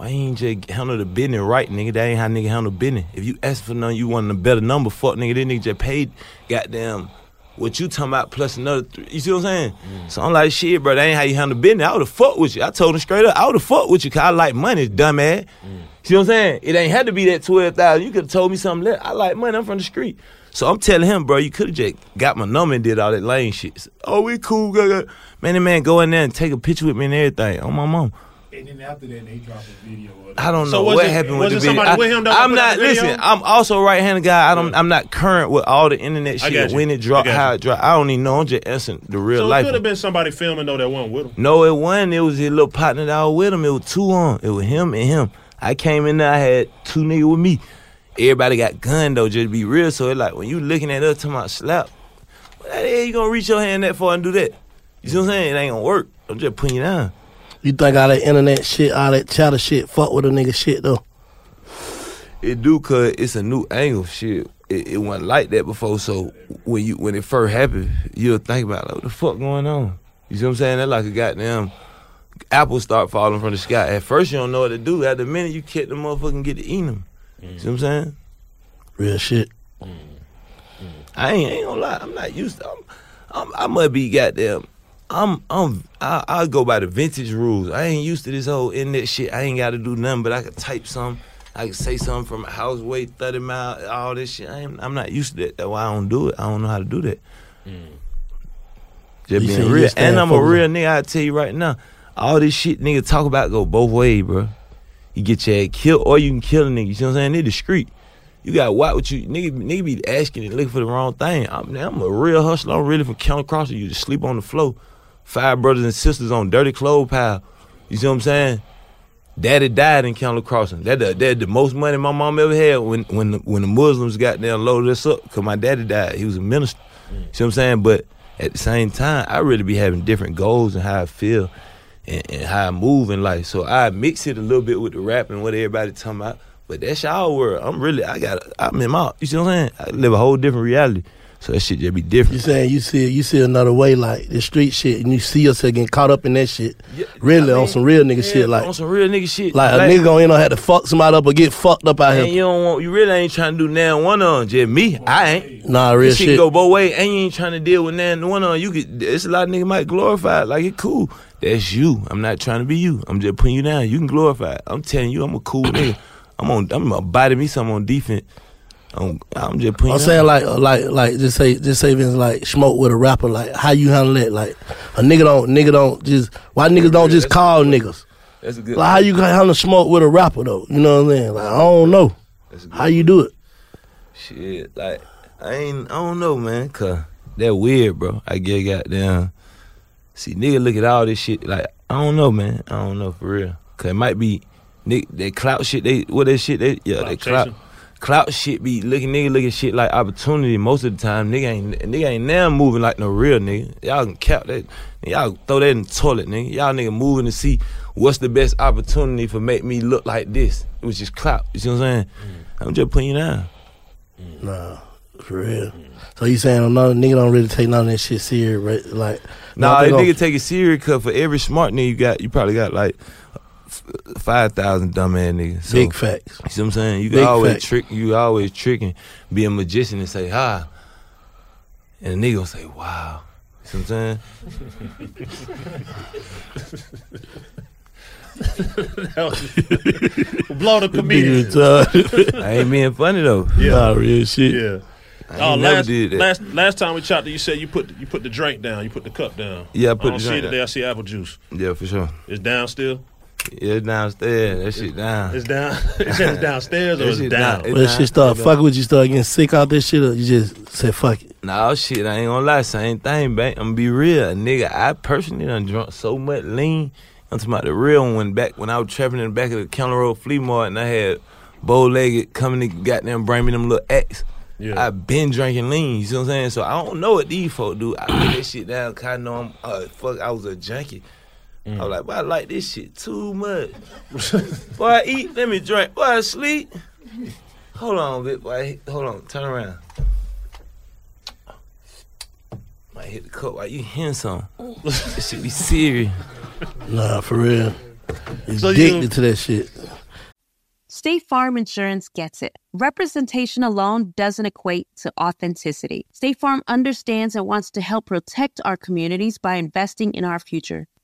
Why ain't just handle the business right, nigga? That ain't how nigga handle business. If you ask for none, you want a better number. Fuck, nigga. This nigga just paid, goddamn, what you talking about plus another three. You see what I'm saying? So I'm like, shit, bro, that ain't how you handle business. I would've fucked with you. I told him straight up, I would've fucked with you because I like money, dumbass. See what I'm saying? It ain't had to be that 12000 You could have told me something less. I like money. I'm from the street. So I'm telling him, bro, you could have just got my number and did all that lame shit. Oh, we cool. Man, that man go in there and take a picture with me and everything on my mom. And then after that, they dropped a video. Of I don't know was what it- happened with the video. I, with him that I'm not the listen. I'm also a right-handed guy. I don't. I'm not current with all the internet I shit. got you. When it dropped, I got how it dropped. I don't even know. I'm just answering the real So it life. could have been somebody filming though that wasn't with him. No, it wasn't. It was his little partner that was with him. It was two on. It was him and him. I came in there. I had two niggas with me. Everybody got gun though. Just to be real. So it like when you looking at us talking about slap, what the hell you gonna reach your hand that far and do that? You see what I'm saying? It ain't gonna work. I'm just putting you down. You think all that internet shit, all that chatter shit, fuck with a nigga shit though? It do cause it's a new angle. Shit, it, it wasn't like that before. So when you when it first happened, you'll think about like, what the fuck going on. You see what I'm saying? That like a goddamn apples start falling from the sky. At first you don't know what to do. At the minute you catch the motherfucker and get to eat them. You see what I'm saying? Real shit. Mm. Mm. I ain't, ain't gonna lie. I'm not used to. I'm, I'm, I must be goddamn. I'm I'm I, I go by the vintage rules. I ain't used to this whole internet shit. I ain't got to do nothing, but I can type something. I can say something from a house way thirty miles. All this shit. I ain't, I'm not used to that. That's why I don't do it. I don't know how to do that. Just You being real, and I'm a real nigga. I tell you right now, all this shit nigga talk about go both ways, bro. You get your head killed, or you can kill a nigga. You see what I'm saying? They discreet. You got what with you nigga, nigga be asking and looking for the wrong thing. I'm, I'm a real hustler. I'm really from Candler Crossing. You just sleep on the floor. Five brothers and sisters on dirty clothes pile. You see what I'm saying? Daddy died in Candler Crossing. That the, that the most money my mom ever had when when the, when the Muslims got there and loaded us up. Cause my daddy died. He was a minister. You see what I'm saying? But at the same time, I really be having different goals and how I feel and, and how I move in life. So I mix it a little bit with the rap and what everybody talking about. But that's y'all world. I'm really I got I'm in my you see what I'm saying? I live a whole different reality. So that shit just be different. You saying you see you see another way like the street shit, and you see yourself getting caught up in that shit. really on some real nigga Yeah, shit, like on some real nigga shit. like a nigga gonna end up have to fuck somebody up or get fucked up out here. you don't want you really ain't trying to do now one on just me. I ain't. Nah, real This shit shit. go both ways, and you ain't trying to deal with nan one on. You could. It's a lot of nigga might glorify it like it cool. That's you. I'm not trying to be you. I'm just putting you down. You can glorify it. I'm telling you, I'm a cool nigga. I'm on. I'm gonna body me something on defense. I'm, I'm just putting. I'm saying like like like just say just say Vince like smoke with a rapper like how you handle that like a nigga don't nigga don't just why niggas don't just call niggas That's a good. like how you can handle smoke with a rapper though you know what I'm saying like I don't know how you do it Shit, like I ain't. I don't know, man. Cause that weird, bro. I get goddamn. See, nigga, look at all this shit. Like I don't know, man. I don't know for real. Cause it might be, nigga, that clout shit. They what that shit? They yeah, that clout. Clout shit be looking nigga look at shit like opportunity most of the time. Nigga ain't nigga ain't now moving like no real nigga. Y'all can cap that. Y'all throw that in the toilet, nigga. Y'all nigga moving to see what's the best opportunity for make me look like this, which is clout. You see what I'm saying? Mm. I'm just putting you down. Mm. nah For real. So you saying another nigga don't really take none of that shit serious, right? Like, Nah, that nigga take it serious cause for every smart nigga you got, you probably got like five thousand dumb ass niggas. So, Big facts. You see what I'm saying? You Big always facts. trick. You always tricking, be a magician and say hi, and a nigga gonna say wow. You see what I'm saying? Blow the comedian. retarded. I ain't being funny though. Yeah. Nah, real shit. Yeah. I Oh, last, did that. last last time we chopped it, you said you put you put the drink down, you put the cup down. Yeah, I put I don't the see drink it today. I see apple juice. Yeah, for sure. It's down still. Yeah, it's downstairs. That shit down. It's down. it says it's downstairs or it's down. down. When that shit start fucking with you, start getting sick out that shit, or you just say fuck it. Nah, shit, I ain't gonna lie, same thing, bank. I'm gonna be real, nigga. I personally done drunk so much lean. I'm talking about the real one back when I was trapping in the back of the Candler Road Flea Mart and I had bow legged coming to goddamn bring me them little X. Yeah. I been drinking lean, you see what I'm saying? So I don't know what these folk do. I put that shit down cause I know I'm uh fuck I was a junkie. I was mm. like, boy, I like this shit too much. boy, I eat, let me drink. Boy, I sleep. Hold on, bit boy. Hold on, turn around. Might hit the cup while you hitting some. this shit be serious. Nah, for real. He's So you- addicted to that shit. State Farm Insurance gets it. Representation alone doesn't equate to authenticity. State Farm understands and wants to help protect our communities by investing in our future.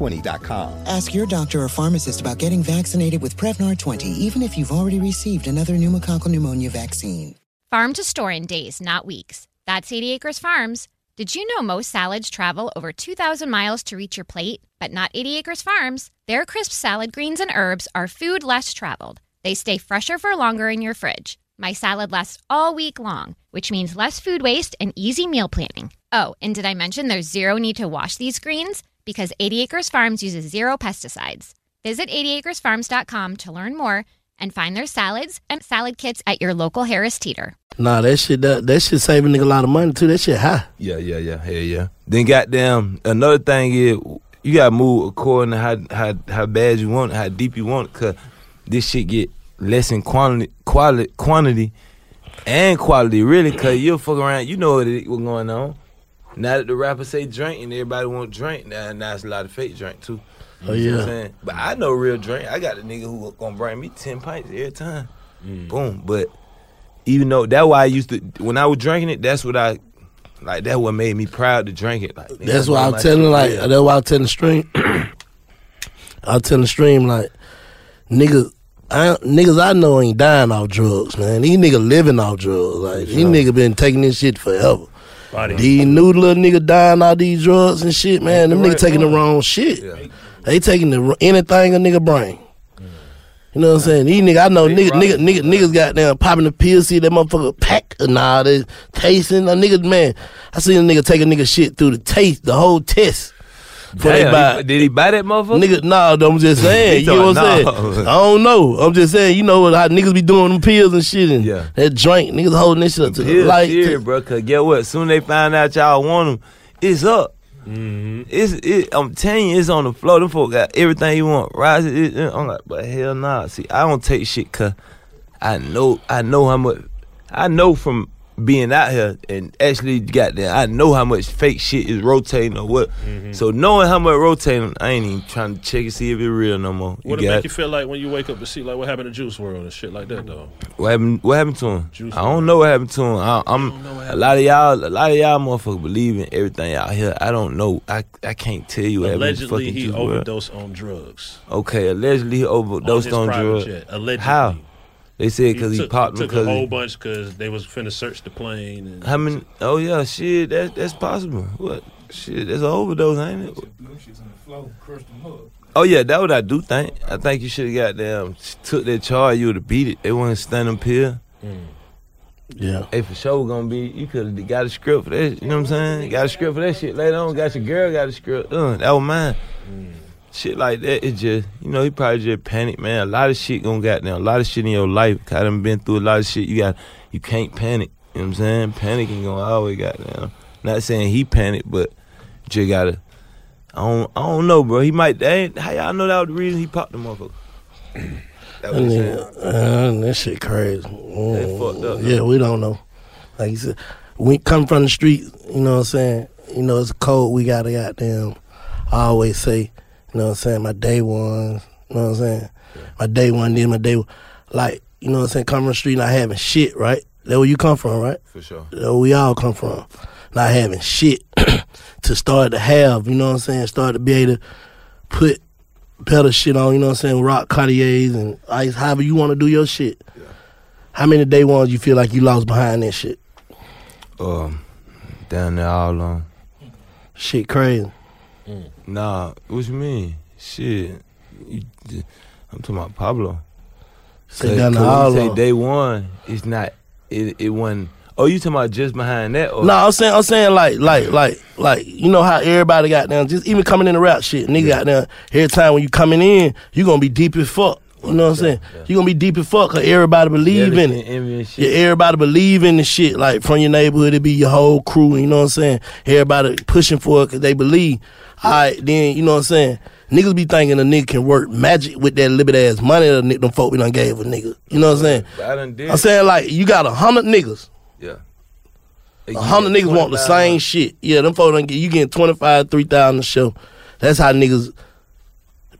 Prevnar20.com. Ask your doctor or pharmacist about getting vaccinated with Prevnar 20, even if you've already received another pneumococcal pneumonia vaccine. Farm to store in days, not weeks. That's 80 Acres Farms. Did you know most salads travel over 2,000 miles to reach your plate? But not 80 Acres Farms. Their crisp salad greens and herbs are food less traveled. They stay fresher for longer in your fridge. My salad lasts all week long, which means less food waste and easy meal planning. Oh, and did I mention there's zero need to wash these greens? Because 80 Acres Farms uses zero pesticides. Visit 80acresfarms.com to learn more and find their salads and salad kits at your local Harris Teeter. Nah, that shit that, that shit save a nigga a lot of money too. That shit high. Yeah, yeah, yeah, hell yeah. Then goddamn, another thing is you gotta move according to how how how bad you want it, how deep you want it, cause this shit get less in quantity, quality, quantity, and quality really. Cause you'll fuck around, you know what it, what's going on. Now that the rappers say drink and everybody want drink, now now it's a lot of fake drink too. Oh, You what yeah. I'm saying? But I know real drink. I got the nigga who gonna bring me ten pints every time. Mm. Boom. But even though that's why I used to when I was drinking it, that's what I like. that what made me proud to drink it. Like nigga, That's why I'm telling like that's why I'm telling the stream. I'm telling the stream like niggas. I, niggas I know ain't dying off drugs, man. These niggas living off drugs. Like these niggas been taking this shit forever. Body. These new little niggas dying off these drugs and shit, man. Them the niggas right taking the wrong shit. They taking the anything a nigga bring. You know what I'm saying? These niggas, I know niggas, niggas, niggas, niggas got down popping the pills, see that motherfucker pack and all this tasting. A nigga, man, I seen a nigga take a nigga shit through the taste, the whole test. Before they buy. he- did he buy that motherfucker? Nigga, nah, I'm just saying. You know what I'm talking- saying? no. I don't know. I'm just saying. You know what? How niggas be doing them pills and shit and that drink. Niggas holding this shit up to the Pills, light. serious, bro. Cause get what? Soon they find out y'all want them, it's up. mmm It's it. I'm telling you, it's on the floor. Them folk got everything you want. Rise it. it- I'm like, but hell nah. See, I don't take shit cause I know I know how much I know from being out here and actually got there. I know how much fake shit is rotating or what. Mm-hmm. So knowing how much rotating, I ain't even trying to check and see if it's real no more. You What it got make you feel like when you wake up to see like what happened to Juice WRLD and shit like that though? What happened? What happened to him? Juice I don't know what happened to him. I, I'm a lot of y'all. A lot of y'all motherfuckers believe in everything out here. I don't know. I I can't tell you. what happened to Allegedly, he overdosed on drugs. Okay, allegedly he overdosed his on, drugs. jet, allegedly. How? They said because he, took, popped them took a whole because. bunch because they was finna search the plane. And How many? Oh yeah, shit. That that's possible. What? Shit, that's an overdose, ain't it? Oh yeah, that what I do think. I think you should have got them took that charge. You would have beat it. They wasn't standing pill. Yeah. Hey, for sure gonna be. You could have got a script for that. You know what I'm saying? Got a script for that shit later on. Got your girl got a script. Uh, that was mine. Shit like that. It just you know he probably just panicked, man. A lot of shit gonna got down. A lot of shit in your life. I done been through a lot of shit. You got you can't panic. You know what I'm saying? Panicking gonna always got down. Not saying he panicked, but you gotta. I don't, I don't know, bro. He might. That how y'all know that was the reason he popped the motherfucker? That was Yeah, uh, that shit crazy. Mm, fucked up, Yeah, we don't know. Like you said, we come from the street. You know what I'm saying? You know it's cold. we gotta goddamn. I always say, you know what I'm saying. My day ones. You know what I'm saying? My day one, then my day. one. Like you know what I'm saying. Come from the street, not having shit. Right? That where you come from, right? For sure. That where we all come from. Not having shit to start to have. You know what I'm saying? Start to be able to put better shit on, you know what I'm saying? Rock Cartiers and ice, however you want to do your shit. How many day ones you feel like you lost behind that shit? Um, down there all on. Shit crazy. Nah, what you mean? Shit, you, I'm talking about Pablo. Say down the say day one, it's not. It it wasn't. Oh, you talking about just behind that? Or No, I'm saying, I'm saying like, like, like, like, you know how everybody got down, just even coming in the rap shit, nigga got down. Every time when you coming in, you gonna be deep as fuck. You know what I'm saying? You gonna be deep as fuck cause everybody believe in it. Yeah, everybody believe in the shit. Like from your neighborhood, it be your whole crew. You know what I'm saying? Everybody pushing for it cause they believe. All right, then you know what I'm saying? Niggas be thinking a nigga can work magic with that little bit ass money that ni- them folk we done gave a nigga. You know what I'm saying? I done did. I'm saying like you got a hundred niggas. Yeah. A hundred niggas want the same shit. Yeah, them folks done get you getting twenty five, three thousand a show. That's how niggas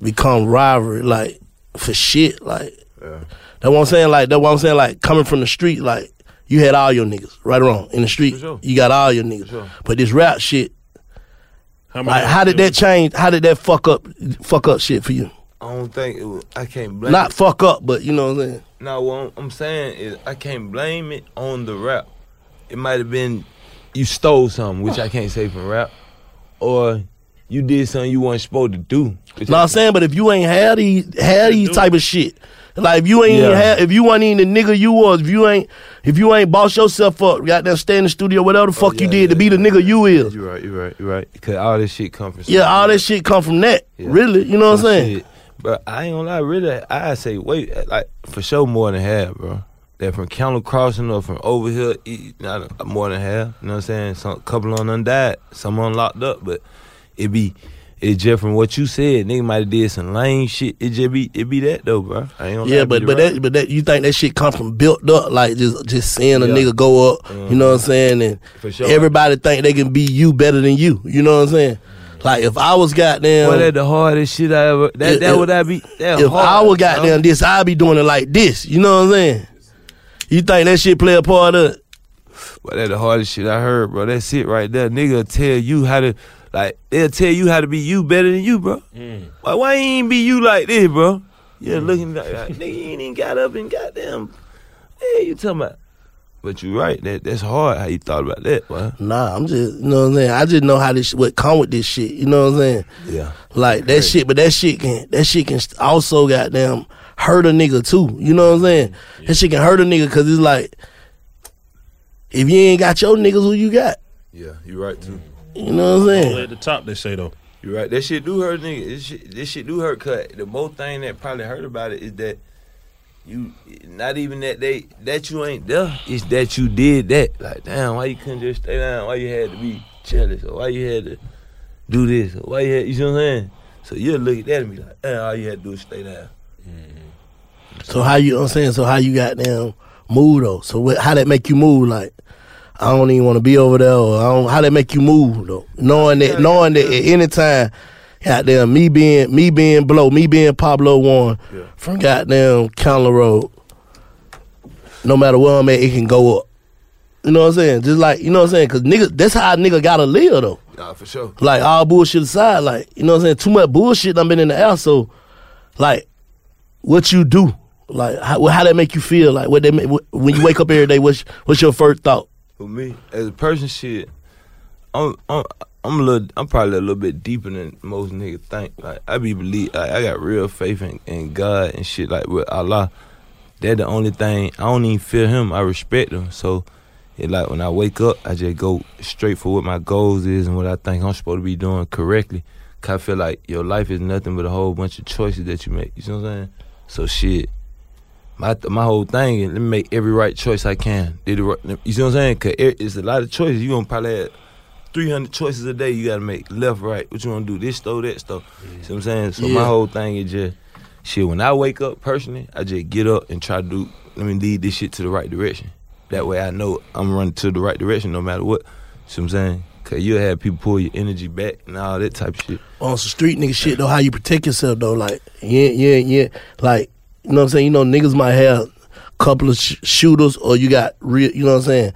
become rivalry, like for shit. Like that's what I'm saying. Like that's what I'm saying. Like coming from the street, like you had all your niggas, right or wrong, in the street. You got all your niggas. But this rap shit, How like how did that change? How did that fuck up, fuck up shit for you? I don't think it was, I can't blame. Not it. fuck up, but you know what I'm saying. No, what I'm- I'm saying is I can't blame it on the rap. It might have been you stole something, which I can't say from rap, or you did something you weren't supposed to do. No, I I'm saying, but if you ain't had these, had these type of shit, like if you ain't Yeah. even had, if you wasn't even the nigga you was, if you ain't, if you ain't boss yourself up, got there, stay in the studio, whatever the oh, fuck you did to be the nigga you is. You're right. You're right. You're right. Because all this shit come from. Yeah, all that shit come from that. Really, you know what I'm saying? shit. But I ain't gonna lie, really, I say wait, like for sure more than half, bro. That from Candler Crossing or from over here, not more than half. You know what I'm saying? Some couple on done died, some on locked up, but it be it just from what you said, nigga might have did some lame shit. It just be it be that though, bro. I ain't Yeah, but but rap. that but that you think that shit come from built up, like just just seeing a Yeah. nigga go up, you know what I'm mm-hmm. saying? And For sure. everybody think they can be you better than you. You know what I'm saying? Mm. Like if I was goddamn Boy, that the hardest shit I ever. That If- that would I be. That if hard, I was goddamn this, I'd be doing it like this. You know what I'm saying? You think that shit play a part of? But that the hardest shit I heard, bro. That's it right there. Nigga tell you how to, like, they'll tell you how to be you better than you, bro. Mm. Why, why you ain't be you like this, bro? Yeah, looking like, like, nigga, you ain't even got up and goddamn. Hey, you talking about? But you right. That that's hard. How you thought about that, boy? Nah, I'm just you know what I'm saying. I just know how this shit what come with this shit. You know what I'm saying? Yeah. Like that shit, but that shit can that shit can also goddamn hurt a nigga too. You know what I'm saying? That shit can hurt a nigga because it's like if you ain't got your niggas, who you got? Yeah, you right too. Mm. You know what I'm saying? Only at the top, they say though. You're right. That shit do hurt, nigga. This shit, this shit do hurt. Cause the most thing that probably hurt about it is that you, not even that they that you ain't there. It's that you did that. Like, damn, why you couldn't just stay down? Why you had to be jealous? Or why you had to do this? Or why you had, you see what I'm saying? So you look at that and be like, damn, all you had to do is stay down. So how you, you know what I'm saying? So how you got down move though? So what, how that make you move? Like I don't even want to be over there. Or I don't. How they make you move though? Knowing that, knowing that at any time, goddamn me being me being blow, me being Pablo Juan from goddamn Candler Road. No matter where I'm at, it can go up. You know what I'm saying? Just like you know what I'm saying? Cause nigga, that's how a nigga gotta live though. Nah, for sure. Like all bullshit aside, like you know what I'm saying. Too much bullshit. done been in the air. So, like, what you do? Like, how, how that make you feel? Like, what they make, what, when you wake up every day? What's what's your first thought? For me, as a person, shit, I'm I'm I'm a little I'm probably a little bit deeper than most niggas think. Like I be believe like, I got real faith in, in God and shit like with Allah. They're the only thing I don't even fear him. I respect him. So it like when I wake up, I just go straight for what my goals is and what I think I'm supposed to be doing correctly. Cause I feel like your life is nothing but a whole bunch of choices that you make. You know what I'm saying? So shit, my my whole thing is let me make every right choice I can. Did it right, you see what I'm saying? Cause it- it's a lot of choices. You gonna probably have 300 choices a day you gotta make. Left, right. What you wanna do? This store, that store. See what I'm saying? So my whole thing is just shit. When I wake up personally, I just get up and try to do. Let me lead this shit to the right direction. That way I know I'm running to the right direction no matter what. See what I'm saying? Cause you'll have people pull your energy back and all that type of shit. on some street nigga shit though, how you protect yourself though, like yeah, yeah, yeah, like you know what I'm saying. You know niggas might have a couple of sh- shooters, or you got real, you know what I'm saying,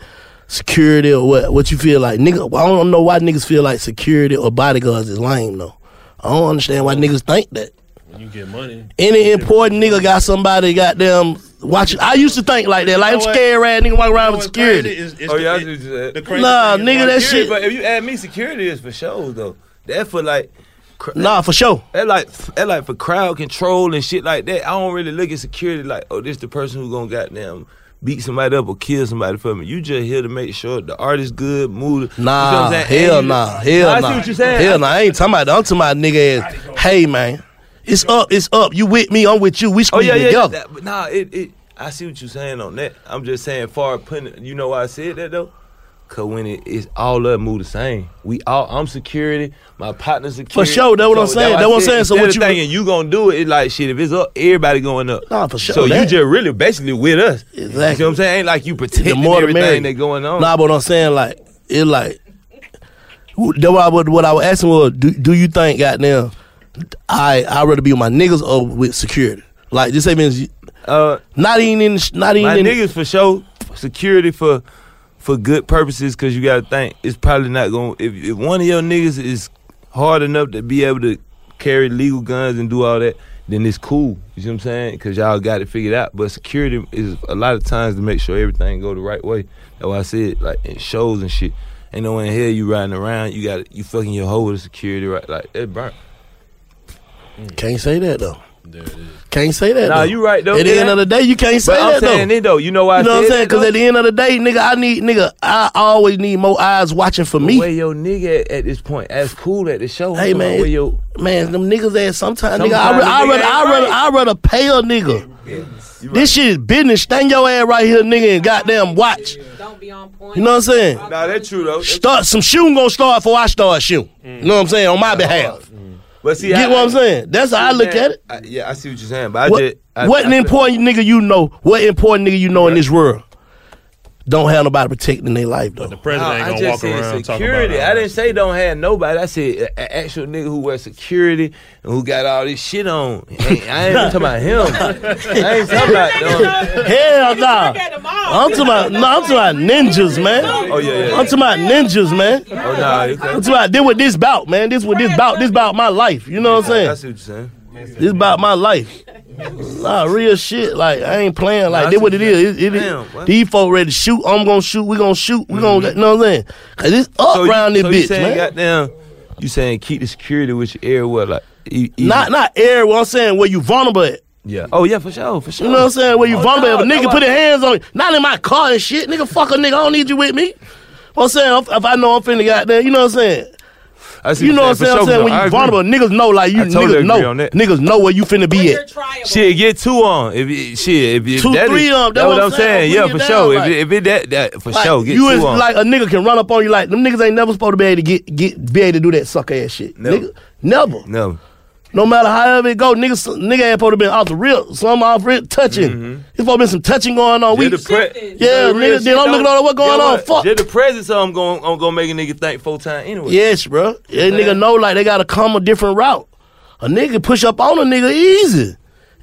security or what? What you feel like, nigga? I don't know why niggas feel like security or bodyguards is lame though. I don't understand why niggas think that. When you get money, Any important nigga got somebody goddamn watching. I used to think like that. Like You I'm scared ass nigga walk around with security. crazy is- is oh the- yeah, I it- see what you the crazy Nah, thing nigga, that Security, shit. But if you add me, security is for shows though. That for like. Nah, for sure. That like that like for crowd control and shit like that. I don't really look at security like, oh, this the person who gonna goddamn beat somebody up or kill somebody for me. You just here to make sure the artist good, mood. you know Nah, I'm saying? hell And you- nah, hell I nah. see what you're saying. Hell nah, I ain't talking about that. I'm talking about nigga ass. Hey man, it's up, it's up. You with me? I'm with you. We Oh squeeze yeah, yeah. together. That, but nah, it, it. I see what you're saying on that. I'm just saying, far putting. You know why I said that though? Cause when it's all up move the same. We all. I'm security. My partner's security. For sure, that's what I'm saying, why I that's what I'm saying. So what you- thinking you gonna do it? It's like shit. If it's up, everybody going up. Nah, for sure, So you that- just really basically with us. Exactly. You see what I'm saying? Ain't like you the protecting more the everything merrier. that going on. Nah, but I'm saying like it like. That what I would what I was asking was, do do you think goddamn, I I rather be with my niggas or with security? Like just say means uh, not even in not even My in niggas for sure security for for good purposes because you got to think it's probably not going. to If if one of your niggas is hard enough to be able to carry legal guns and do all that, then it's cool. You see what I'm saying? Because y'all got it figured out. But security is a lot of times to make sure everything go the right way. That's why I said like in shows and shit. Ain't no one in here you riding around. You got you fucking your hoe with security right like that burnt. Can't say that though. Can't say that. Nah, though. you right, though. At the end of the day, you can't say But I'm that saying though. it, though. You know why You know what I'm saying? Because at the end of the day, nigga, I need nigga. I always need more eyes watching for me. Where your nigga at, at this point? That's cool at the show. Hey man, where your man, them niggas ass sometimes, nigga. Sometimes I, the rather, nigga I ain't rather, I rather, right. I rather pay a nigga. This shit is business. Stand your ass right here, nigga, and goddamn watch. Don't be on point. You know what I'm saying? Nah, that's true though. Start some shooting gonna start before I start shooting. Mm. You know what I'm saying? On my behalf. But see, You get I- what I'm saying? That's how I look at it. I, yeah, I see what you're saying, but I What, just I, what an important nigga you know? What important nigga you know in this world? Don't have nobody protecting their life though. the president Nah, ain't I gonna just walk said around talking security. about I didn't say don't have nobody. I said an actual nigga who wear security and who got all this shit on. Ain't- I ain't even talking about him. I ain't talking about them. Hell nah. I'm talking about no, I'm talking about ninjas, man. Oh, yeah, yeah. I'm talking about ninjas, man. Oh nah, okay. I'm talking about this what this bout, man. This what this bout. This about my life. You know what I'm saying? I see what you're saying. This about my life. Nah, real shit. Like I ain't playing. Like this what it is. It, it, Damn, what? these folk ready to shoot. I'm gonna shoot. We gonna shoot. We gonna. You know what I'm saying? Cause it's up Mm-hmm. So you- around this so you bitch, saying, man. Goddamn, you saying keep the security with your air what like? e- even- Not not air. What I'm saying where you vulnerable at. Yeah. Oh yeah, for sure, for sure. You know what I'm saying? Where you Oh, vulnerable at. If a no, nigga no, put his hands on you. Not in my car and shit. Nigga, fuck a nigga. I don't need you with me. What I'm saying? If, if I know I'm finna goddamn, you know what I'm saying? I see You know what I'm saying? I'm saying when you vulnerable, niggas know like you totally niggas know niggas know where you finna be at. Shit, get two on. If it, shit, if, if Two, that three is, on, That's what I'm saying. Yeah, for it sure. like- if, it, if it that that for Like, sure, get you two is on. like a nigga can run up on you like them niggas ain't never supposed to be able to get get be able to do that suck ass shit. Never. Nigga, never. no. No matter however it go, niggas nigga ain't supposed to be off the real. Some off real touching. Mm-hmm. It's supposed to be some touching going on. We, the pre- yeah, the nigga. shit, Then I'm looking though, at what's going get on. what? Fuck. Just the presence of I'm going, I'm gonna make a nigga think full time anyway. Yes, bro. That nigga know like they gotta come a different route. A nigga push up on a nigga easy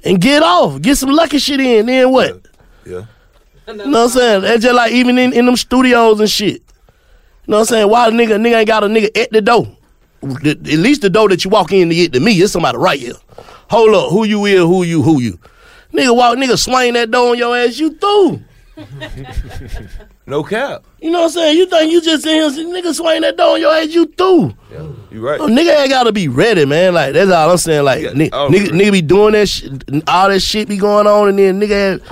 and get off, get some lucky shit in. Then what? Yeah. You know what I'm saying? That's just like even in, in them studios and shit. You know what I'm saying? Why a nigga nigga ain't got a nigga at the door? At least the door that you walk in to get to me, it's somebody right here. Hold up, who you is, who you, who you. Nigga walk, nigga swing that door on your ass, you through. No cap. You know what I'm saying? You think you just in here, nigga swing that door on your ass, you through. You right. Oh, nigga ain't gotta be ready, man. Like that's all I'm saying. Like ni- all nigga, nigga be doing that shit, all that shit be going on, and then nigga, ain't-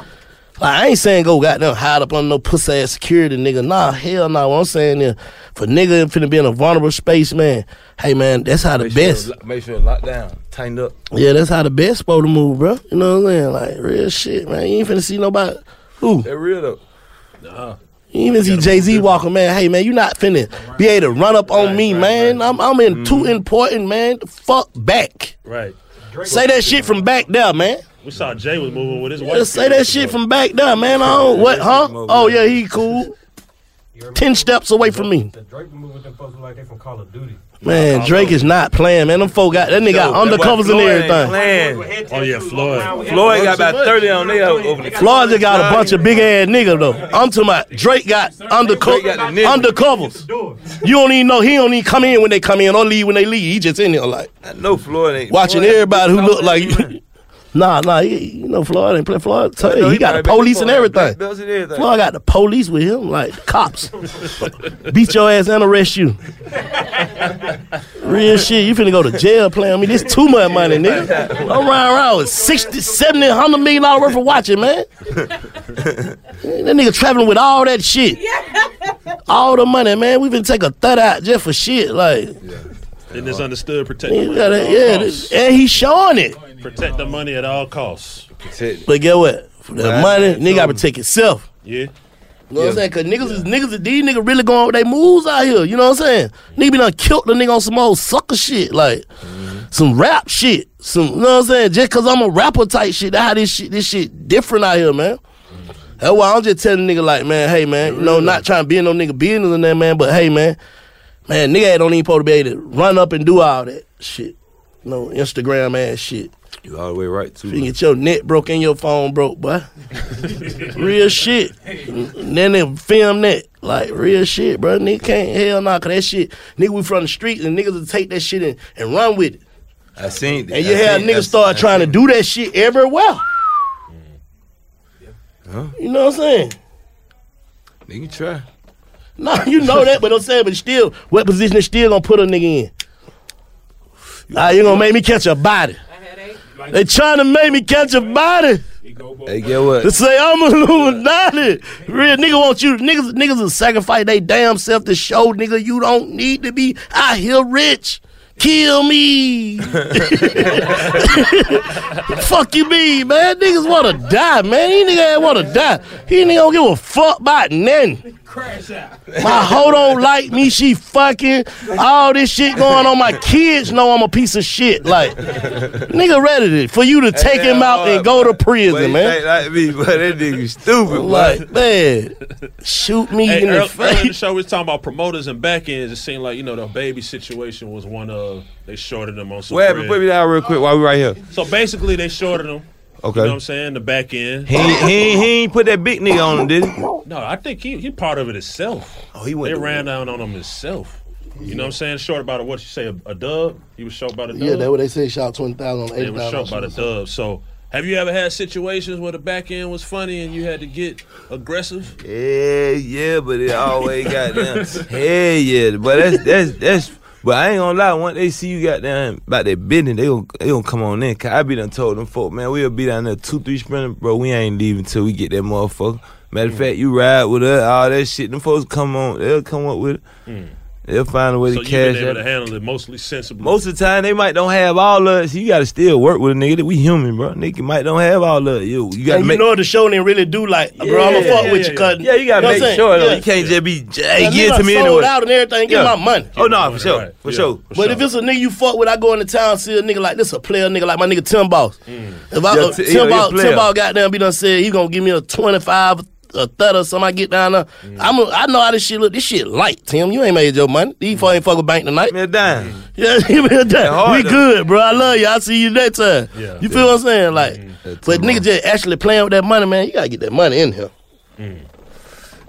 like I ain't saying go goddamn hide up on no pussy ass security, nigga. Nah, hell no. What I'm saying is, for nigga finna be in a vulnerable space, man. Hey man, that's how the Make best. Sure, make sure it lock down, tighten up. Yeah, that's how the best supposed to move, bro. You know what I'm saying? Like real shit, man. You ain't finna see nobody. Who? That real though. Nah. You even see Jay Z walking, man. Hey, man, you not finna be able to run up on me, man. I'm, I'm in mm-hmm. too important, man. Fuck back. Right. Say that shit from back there, man. We saw Jay was moving with his wife. Just say that shit from back there, man. I don't, what, huh? Oh, yeah, he cool. Ten steps away from me. Drake moving with them folks like they from Call of Duty. Man, Drake is not playing, man. Them folk got, that nigga got undercovers and everything. Oh yeah, oh, Floyd. Floyd got about thirty on there over the Floyd just got a bunch of big ass niggas, though. I'm talking about Drake got underco- Drake got the niggas. undercovers. You don't even know, he don't even come in when they come in or leave when they leave. He just in there like. I know Floyd ain't watching everybody who look like you. Nah, nah, he, you know Floyd ain't play Floyd. Tell you, know he, he got the police and everything. belts and everything. Floyd got the police with him, like cops. Beat your ass and arrest you. Real shit, you finna go to jail playing me. This too much money, nigga. I'm riding around with 60, 70, 100 million dollar worth of watching, man. that nigga traveling with all that shit. All the money, man. We been take a thud out just for shit. Like, Yeah. And it's understood protect the you money gotta, at all yeah, and he showing it. Protect the money at all costs. But get what? For the Right. money, nigga gotta protect himself. Yeah. You know what I'm saying? Cause niggas is niggas these niggas really going with their moves out here. You know what I'm saying? Nigga be done killed the nigga on some old sucker shit, like some rap shit. Some you know what I'm saying? Just cause I'm a rapper type shit, that how this shit this shit different out here, man. That's why I'm just telling nigga like, man, hey man, you know, not trying to be in no nigga business and that man, but hey man, man, nigga don't even supposed to be able to run up and do all that shit. You know, Instagram ass shit. You all the way right too. You get your net broke and your phone broke, boy. real shit. Then they film that. Like, real shit, bro. Nigga can't, hell nah, cause that shit, nigga, we from the streets and niggas will take that shit and, and run with it. I seen. That. And you I have niggas start I trying to do that shit everywhere. Huh? You know what I'm saying? Nigga try. Nah, you know that, but I'm saying, but still, what position is still gonna put a nigga in? Ah, you gonna make me catch a body. They trying to make me catch a body. Hey, get what? To say I'm Illuminati. Real nigga want you niggas niggas will sacrifice they damn self to show nigga you don't need to be out here rich. Kill me. fuck you mean, man? Niggas wanna die, man. He niggas ain't wanna die. He ain't gonna give a fuck about nothing. My hoe don't like me, she fucking all this shit going on. My kids know I'm a piece of shit. Like, nigga ready to, for you to take him out and go to prison, he man. think like me, but that nigga stupid. Like, man, shoot me Hey, in the earl- earlier in the face. show, we was talking about promoters and back ends. It seemed like you know DaBaby situation was one of they shorted them on some. What happened? Put me down real quick while we right here. So basically, they shorted them. Okay. You know what I'm saying? The back end. He ain't, he, he ain't put that big nigga on him, did he? No, I think he he part of it himself. Oh, he went They ran down on him himself. You know what I'm saying? Short about a, what you say a, a dub. He was short about a dub. Yeah, that's what they say. Shot twenty thousand on They eight was short about a dub. So. Have you ever had situations where the back end was funny and you had to get aggressive? Yeah, yeah, but it always got them. Hell yeah, but that's that's that's. But I ain't gonna lie. Once they see you got down about that business, they gonna they gonna come on in. Cause I be done told them folk, man, we'll be down there two three sprinting, bro. We ain't leaving till we get that motherfucker. Matter of mm. fact, you ride with us, all that shit. Them folks come on, they'll come up with it. Mm. They'll find a way So to you've cash been able that. to handle it mostly sensibly. Most of the time, they might don't have all of it. So you got to still work with a nigga. That we human, bro. Nigga might don't have all of it. You, you got to And you make. know the show didn't really do like, bro, I'm gonna Yeah, fuck yeah, with yeah, you, cuz. yeah, you gotta know what make I'm saying? sure though. Yeah. You can't just be, hey, Yeah, give it to me sold anyway. out and everything, give my money. Oh no, for sure, for sure. But if it's a nigga you fuck with, I go into town, see a nigga like this, a player nigga like my nigga Tim Boss. If I Yeah, uh, T- Tim yeah, he Boss. Tim Boss goddamn be done said he gonna give me a twenty five, a thirty or something. I get down there, I'm a, I know how this shit look. This shit light, Tim. You ain't made your money. These fuck ain't fuck with bank tonight. Me a dime. Yeah, give me a dime. We though. good, bro. I love you. I'll see you next time. Yeah. you feel what I'm saying? Like, but nigga just actually playing with that money, man. You gotta get that money in here.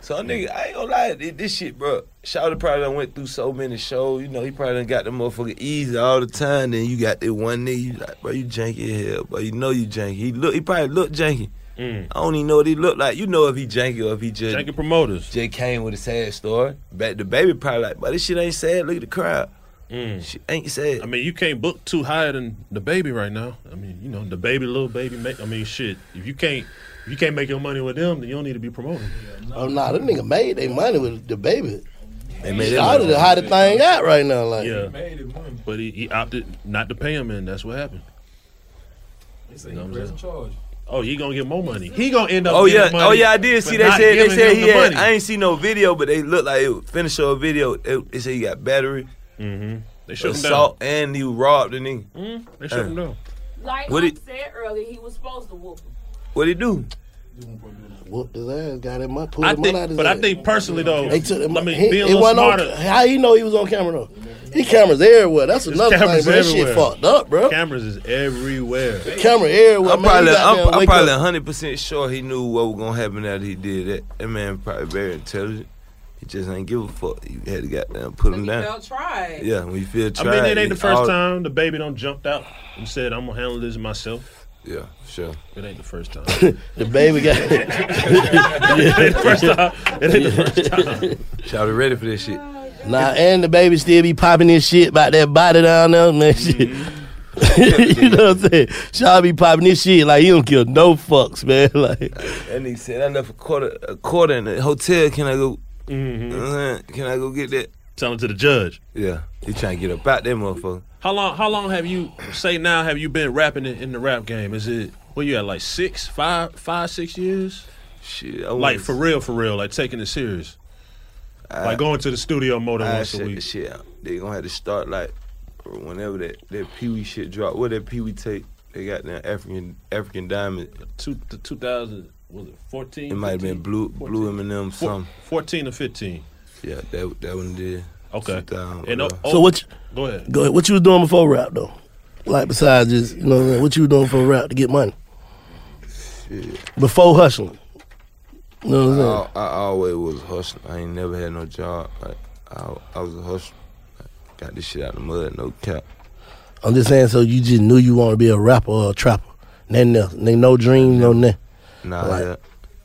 So nigga, I ain't gonna lie, this, this shit, bro. Shawty probably done went through so many shows. You know, he probably done got the motherfucker easy all the time. Then you got that one nigga, you like, bro, you janky as hell, bro. You know you janky. He look, he probably look janky. Mm. I don't even know what he looked like. You know if he janky or if he just Janky promoters. Just came with a sad story. Back DaBaby probably like, but this shit ain't sad. Look at the crowd. Mm. She ain't sad. I mean, you can't book too higher than DaBaby right now. I mean, you know, DaBaby, little baby. Make, I mean, shit. If you can't, if you can't make your money with them, then you don't need to be promoting. Oh nah, that nigga made their money with DaBaby. They made their Shawty money. the hottest thing out right now. Like, Yeah, but he, he opted not to pay him, and that's what happened. You know what I'm saying? Oh, he gonna get more money. He gonna end up. Oh getting yeah, money oh yeah, I did see. They said they said he the had. money. I ain't see no video, but they looked like it finished a video. They, they said he got battery, mm-hmm. They shut him assault, and he robbed the nigga. Mm, they shut him down. Like What Mike it- said earlier, he was supposed to whoop him. What he do? Whooped his ass, got him money, pulled I the money out think, his but I think personally though, They took him. I mean, he, being a he little wasn't smarter. on. How you know he was on camera though? He cameras everywhere. That's another thing. cameras Bro. That shit fucked up, bro. Cameras is everywhere. The Camera everywhere. I'm man. probably, You I'm, I'm probably 100 percent sure he knew what was gonna happen after he did that. That man probably very intelligent. He just ain't give a fuck. You had to goddamn put him down. Felt tried. Yeah, when you feel I mean, it ain't the first all- time DaBaby don't jumped out and said, "I'm gonna handle this myself." Yeah, sure. It ain't the first time. DaBaby got. it ain't the first time. It ain't the first time. Shawty ready for this shit. Nah, and DaBaby still be popping this shit about that body down there, man. Shit. you know what I'm saying? Shaw be popping this shit like he don't give no fucks, man. Like That nigga said, I left a quarter, a quarter in the hotel. Can I go? Mm-hmm. You know what I'm saying? Can I go get that? Tell him to the judge. Yeah, he trying to get up out that motherfucker. How long? How long have you say now? Have you been rapping in, in the rap game? Is it what you at like six, five, five, six years? Shit, I like was- for real, for real, like taking it serious. I- like going to the studio more than I once a check week. shit. They gonna have to start like whenever that that Pee Wee shit drop. What that Pee Wee take? They got that African African Diamond. Two, the 2000 was it 14? It might have been blue blue Eminem something. 14 or 15. Yeah, that that one did. Okay. 2000, And, oh. So what? You, Go ahead. Go ahead. What you was doing before rap though? Like besides just you know what, I'm saying? what you was doing for rap to get money before hustling. You know what I'm saying? I, I always was hustling. I ain't never had no job. Like I, I was a hustler. Like, got this shit out of the mud, no cap. I'm just saying. So you just knew you want to be a rapper or a trapper. Nothing else. Ain't no dream, no nothing. Nah, Like- yeah.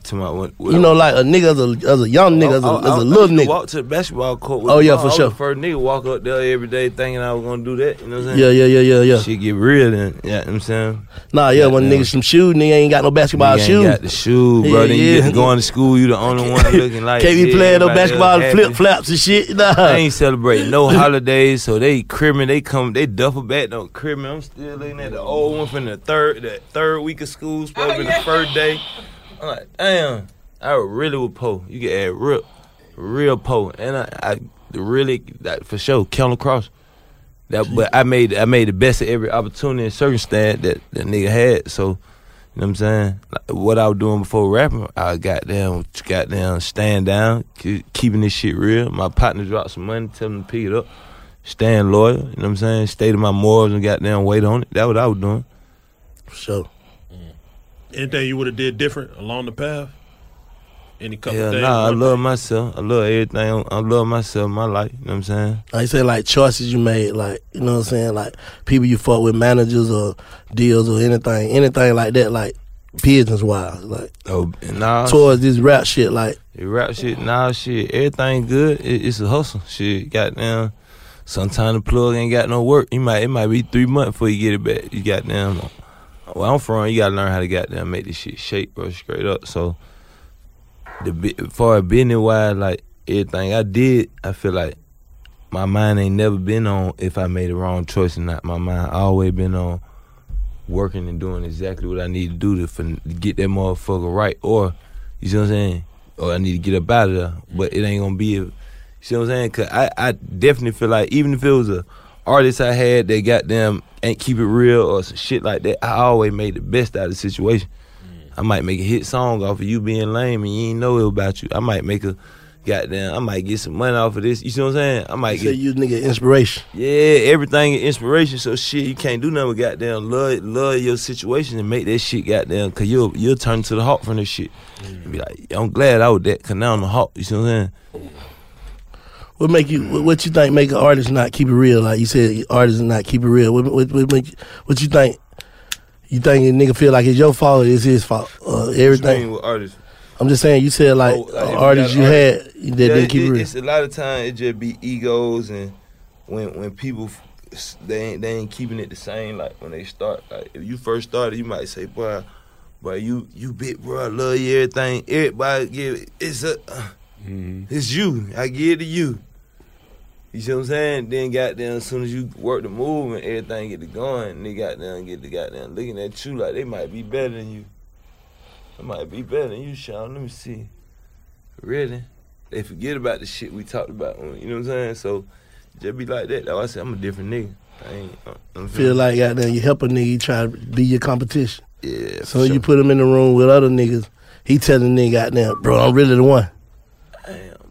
To my one, You know, like a nigga as a, as a young nigga, as a, I- I- as a oh, I little nigga. Walk to the basketball court. With Oh, yeah, for I was sure. The first nigga walk up there every day thinking I was gonna do that. You know what I'm saying? Yeah, yeah, yeah, yeah, yeah. Shit get real then. Yeah, you know I'm saying. Nah, yeah, when Goddamn. niggas some shoes, nigga ain't got no basketball Nigga ain't shoes. got the shoe, bro. Yeah, then you yeah. get going to school, you the only one looking like. Can't be yeah, playing no basketball flip flops and shit. Nah. I ain't celebrating no holidays, so they cribbing, they come, they duffel back, don't cribbing. I'm still looking at the old one from the third, the third week of school, supposed to be the first day. I'm like, damn, I really would po. You get add real, real po, and I, I really, like, for sure, Kellen Cross. That, but I made, I made the best of every opportunity and circumstance that that nigga had. So, you know what I'm saying? Like, what I was doing before rapping, I got down, got down, stand down, ke- keeping this shit real. My partner dropped some money, tell him to pick it up, stand loyal. You know what I'm saying? Stay to my morals and got down weight on it. That what I was doing. For sure. Anything you would have did different along the path? Any couple Yeah, things? nah, I love thing? myself. I love everything. I love myself, my life. You know what I'm saying? I say like choices you made, like you know what I'm saying, like people you fuck with, managers or deals or anything, anything like that, like business wise, like Oh, nah. towards this rap shit, like The rap shit, nah, shit, everything good. It, it's a hustle. Shit, goddamn. Sometimes the plug ain't got no work. You might, it might be three months before you get it back. You goddamn. Where I'm from, you gotta learn how to goddamn make this shit shake, bro, straight up. So, the as business wise, like everything I did, I feel like my mind ain't never been on if I made a wrong choice or not. My mind always been on working and doing exactly what I need to do to, for, to get that motherfucker right. Or you see what I'm saying? Or I need to get up out of there. But it ain't gonna be. A, you see what I'm saying? Cause I, I definitely feel like even if it was a artist I had that goddamn ain't keep it real or some shit like that, I always made the best out of the situation. I might make a hit song off of you being lame and you ain't know it about you. I might make a goddamn. I might get some money off of this. You see what I'm saying? I might You say get you nigga inspiration. yeah, everything is inspiration. So shit, you can't do nothing but goddamn love, love your situation and make that shit goddamn. Cause you'll you'll turn to the hawk from this shit. And be like, I'm glad I was that. Cause now I'm the hawk. You see what I'm saying? What make you? What, what you think make an artist not keep it real? Like you said, artists not keep it real. What, what, what make? What you think? You think a nigga feel like it's your fault or it's his fault? Uh, What you everything. mean with artists? I'm just saying. You said like, Oh, like, uh, you artists you had artists- that Yeah, didn't keep it- it real. It's a lot of time it just be egos and when when people they ain't they ain't keeping it the same. Like when they start, like if you first started, you might say, "Boy, boy, you you big bro, I love you everything. Everybody give it. It's a uh, it's you. I give it to you." You see what I'm saying? Then goddamn, as soon as you work the move and everything get to going, they goddamn get the goddamn looking at you like they might be better than you. They might be better than you, Sean. Let me see. Really? They forget about the shit we talked about. You know what I'm saying? So just be like that. Why I said I'm a different nigga. I ain't. uh, I'm Feel like goddamn, you help a nigga, you try to be your competition. Yeah. So you put him in the room with other niggas. He telling the nigga, goddamn, bro, I'm really the one.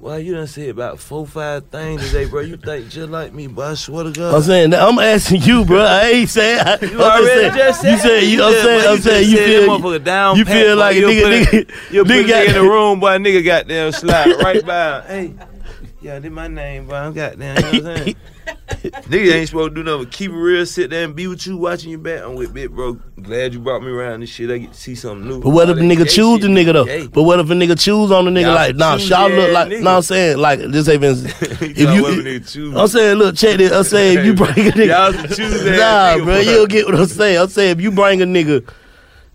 Well, you done said about four, five things today, bro. You think just like me, but I swear to God. I'm saying, that- I'm asking you, bro. I ain't saying. I, You I'm already saying, just said you said you. I'm saying. boy, I'm you saying you feel. down you feel like a nigga. nigga You put nigga got in the room, boy. Nigga goddamn slide right by. Hey, yeah, this my name, boy. I'm goddamn. You know what I'm saying? Nigga ain't supposed to do nothing keep it real, sit there and be with you, watching your back. I'm with bit, bro. Glad you brought me around this shit. I get to see something new. But what if a nigga choose the nigga though? gay. But what if a nigga choose on the nigga Y'all like, nah, y'all look like, nigga. no, I'm saying like this ain't even. if you, nigga. I'm saying, look, check this. I'm saying if you bring a nigga, Y'all choose that nah, nigga, bro, you don't get what I'm saying. I'm saying if you bring a nigga,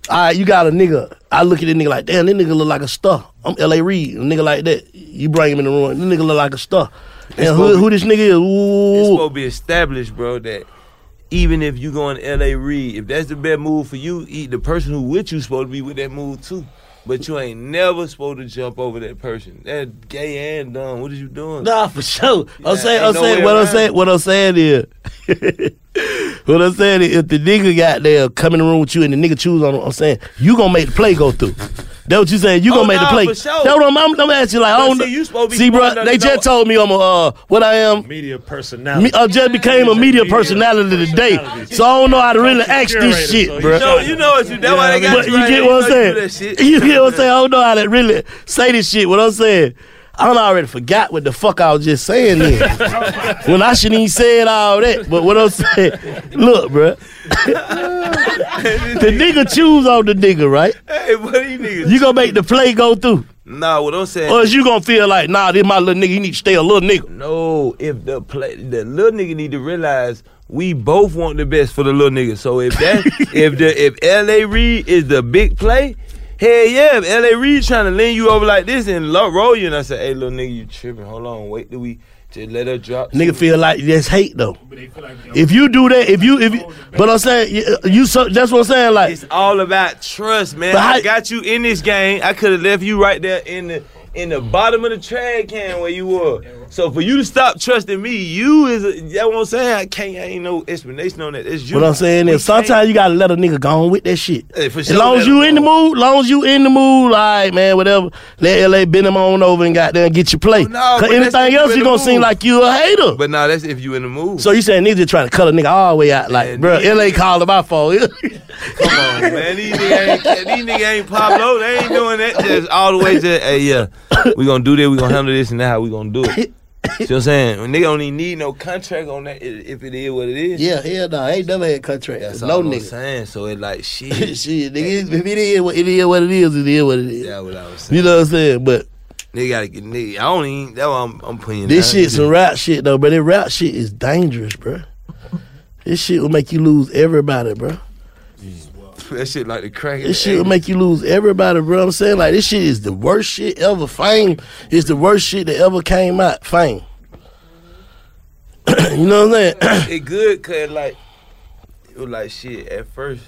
all right, you got a nigga. I look at this nigga like, damn, this nigga look like a star. I'm L.A. Reid, a nigga like that. You bring him in the room, this nigga look like a star. And who, who this nigga is? It's supposed to be established, bro, that even if you going L.A. Reid, if that's the best move for you, the person who with you supposed to be with that move too. But you ain't never supposed to jump over that person. That gay and dumb. What are you doing? Nah, for sure. I'm saying, I'm no saying, what I'm saying, what I'm saying is, what I'm saying is, if the nigga got there, come in the room with you, and the nigga choose on him, I'm saying you gonna make the play go through. That what you saying? You Oh, gonna make the play? for sure. That's what I'm, I'm, I'm asking. Like, I don't see, you supposed to be See, bro, they just know- told me I'm a uh, what I am. Media personality. Me, I just became a media personality today, so I don't know how to really ask this shit, bro. You know, you know what you. That's why they got But you. you right get what I'm know you saying? do that shit. You get what I'm saying? I don't know how to really say this shit. What I'm saying, I don't already forgot what the fuck I was just saying then. when I shouldn't even said all that. But what I'm saying, look, bro. the nigga choose on the nigga, right? Hey, what are you niggas? You gonna make the play go through. Nah, what I'm saying. Or is you gonna feel like, nah, this my little nigga, you need to stay a little nigga. No, if the play, the little nigga need to realize we both want the best for the little nigga. So if that, if the if L.A. Reid is the big play, hell yeah, if L.A. Reid trying to lean you over like this and lo- roll you, and I said, hey, little nigga, you tripping? Hold on, wait till we just let her drop. Nigga feel like that's hate though. If you do that, if you if you, but I'm saying you, uh, you so that's what I'm saying. Like It's all about trust, man. How- I got you in this game. I could have left you right there in the in the bottom of the trash can where you were. So for you to stop trusting me, you is a, that's what I'm saying. I can't. I ain't no explanation on that. It's you. What I'm saying is sometimes you gotta let a nigga go on with that shit. Hey, for as long as you in the mood, long as you in the mood, like man, whatever. Let LA bend him on over and got there and get your play. Oh, No, Cause anything else, you gonna seem like you a hater. But nah, that's if you in the mood. So you saying niggas trying to cut a nigga all the way out, like, bro, LA called my phone. Come on, man. These niggas ain't, these niggas ain't Pablo. They ain't doing that. Just all the way to, hey, yeah, we gonna do this. We gonna handle this, and how we gonna do it. See what I'm saying? When nigga don't even need no contract on that if it is what it is. yeah, hell no, I ain't never had contract. That's no all I'm nigga. saying. So it like shit. shit, nigga, if it is what it is, what it is, it is what it is. That's what I was saying. You know what I'm saying? But Nigga gotta get nigga. I don't even. That's why I'm, I'm putting. This down. shit some rap shit though, but that rap shit is dangerous, bro. This shit will make you lose everybody, bro. That shit like the crack. This shit will make you lose everybody, bro. I'm saying like this shit is the worst shit ever. Fame is the worst shit that ever came out. Fame. you know what I'm saying? it good cause like it was like shit at first.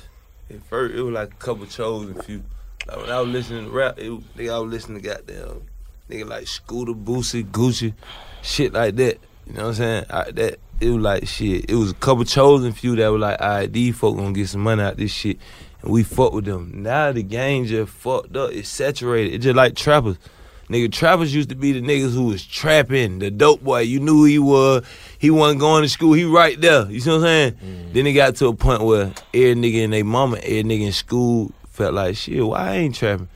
At first it was like a couple chosen few. Like when I was listening to rap, it I was listening to goddamn nigga like Scooter, Boosie, Gucci, shit like that. You know what I'm saying? I, that it was like shit. It was a couple chosen few that were like, all right, these folk gonna get some money out this shit, we fuck with them. Now the game just fucked up. It's saturated. It's just like trappers. Nigga, trappers used to be the niggas who was trapping, the dope boy. You knew who he was. He wasn't going to school. He right there. You see what I'm saying? Mm. Then it got to a point where every nigga and they mama, every nigga in school felt like, shit, why I ain't trapping?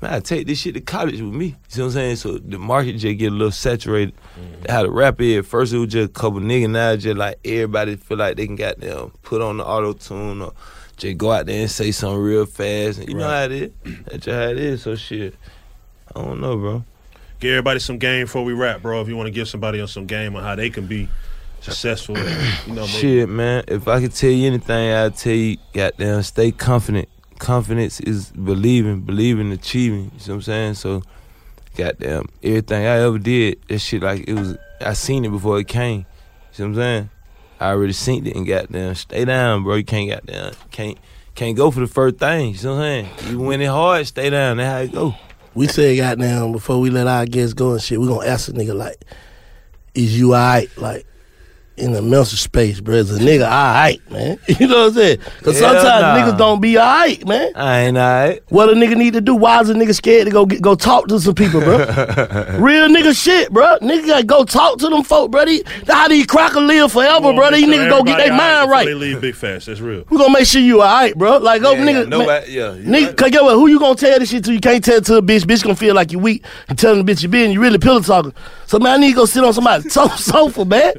Man, I take this shit to college with me. You see what I'm saying? So the market just get a little saturated. Mm. How the rap is, at first it was just a couple niggas, now it's just like everybody feel like they can goddamn put on the auto tune or just go out there and say something real fast. And you know how it is. That's how it is. So shit. I don't know, bro. Give everybody some game before we wrap, bro. If you want to give somebody else some game on how they can be successful, you know, Shit, man. If I could tell you anything, I'd tell you, goddamn, stay confident. Confidence is believing, believing, achieving. You see what I'm saying? So, goddamn, everything I ever did, that shit like it was. I seen it before it came. You see what I'm saying? I already seen it and goddamn, stay down, bro. You can't goddamn, can't can't go for the first thing. You see what I'm saying? You win it hard, stay down. That's how it go. We said goddamn before we let our guests go and shit, we gonna ask a nigga like, is you alright? Like in the mental space, bro. Is a nigga alright, man? You know what I'm saying? Cause Hell sometimes nah. niggas don't be alright, man. I ain't alright. What a nigga need to do? Why is a nigga scared to go get, go talk to some people, bro? Real nigga shit, bro. Nigga gotta go talk to them folk, bro. They- How these cracker live forever, bro? These niggas go get their mind right. They leave big fast. That's real. We gonna make sure you alright, bro. Like, oh, Yeah, nigga, yeah, man, nobody- yeah, you nigga, cause get what? Who you gonna tell this shit to? You can't tell it to a bitch. Bitch gonna feel like you weak and telling the bitch you been. You really pillow talking. So man, I need to go sit on somebody's so- sofa, man.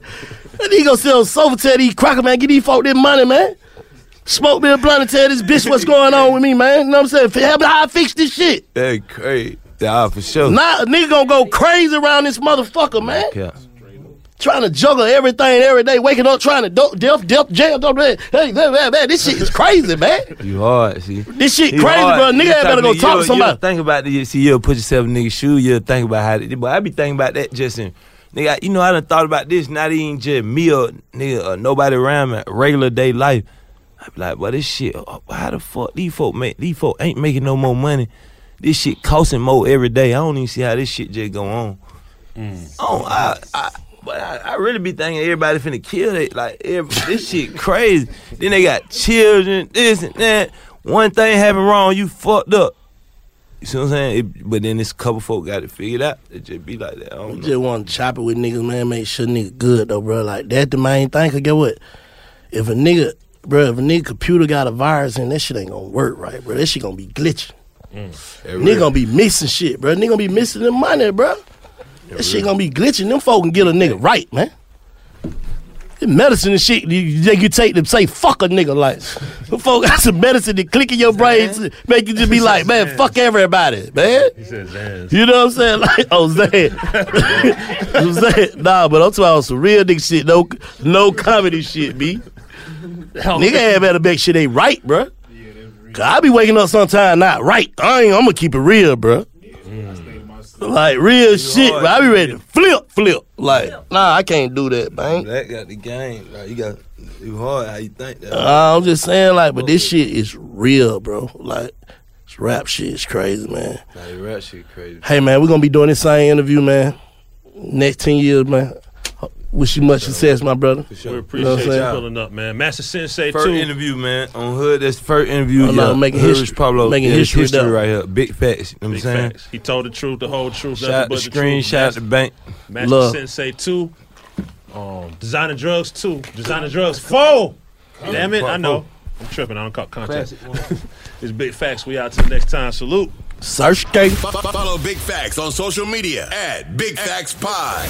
I need to go sit on the sofa, tell these cracker man, get these folk this money, man. Smoke me a blunt and tell this bitch what's going on with me, man. You know what I'm saying? Help me how I fix this shit. That crazy. Yeah, for sure. Now a nigga gonna go crazy around this motherfucker, man. Yeah. Trying to juggle everything every day, waking up trying to do, death, death, jail, do Hey, hey, man, man, this shit is crazy, man. You hard, see. This shit crazy, hard. bro. Nigga had better go talk to somebody. Think about it. See, you'll put yourself in nigga's shoe. You'll think about how. They, but I be thinking about that just in. Nigga, you know, I done thought about this. Not even just me or nigga or nobody around me. Regular day life. I be like, but this shit. oh, How the fuck these folk make? These folk ain't making no more money. This shit costing more every day. I don't even see how this shit just go on. Oh, I, I, but I, I really be thinking everybody finna kill it. Like every, this shit crazy. then they got children, this and that. One thing happened wrong, you fucked up. You see what I'm saying? It, but then this couple folk got it figured out. It just be like that. I don't know. just want to chop it with niggas, man. Make sure nigga good though, bro. Like that the main thing. Cause get what? If a nigga, bro, if a nigga computer got a virus in, that shit ain't gonna work right, bro. That shit gonna be glitching. Mm, nigga gonna be missing shit, bro. Nigga gonna be missing the money, bro. That shit gonna be glitching. Them folk can get a nigga right, man. Medicine and shit you, you, take to say fuck a nigga like. Them folk got some medicine to click in your brain make you just be like, man, fuck everybody, man. He said. You know what I'm saying? Like, oh, Zan. I'm saying, nah, but I'm talking about some real nigga shit. No, no comedy shit, B. nigga had better make shit ain't right, bruh. I be waking up sometime not right. I ain't, I'm gonna keep it real, bruh. Like real shit, bro. I be ready to flip, flip. Like, nah, I can't do that, man. That got the game. Like you got you hard how you think that. Uh, I'm just saying, like, but this shit is real, bro. Like, this rap shit is crazy, man. Nah, the rap shit crazy. Hey man, we're gonna be doing this same interview, man. Next ten years, man. Wish you much success, my brother. We You know appreciate what I'm you saying? pulling up, man. Master Sensei First too. interview, man. On Hood, that's the first interview. Oh, no, yeah. making Hood history. Pablo. Making yeah, it's history, right here. Big facts. You know what I'm saying? facts. He told the truth, the whole truth, Shout out the but the Scream, truth. shout out the bank. Master Love. Sensei two. Um, designer drugs two. Designer drugs four. Damn it, I know. I'm tripping. I don't call contact. it's big facts. We out till next time. Salute. Search gate. Fo- fo- Follow Big Facts on social media at Big Facts Pod.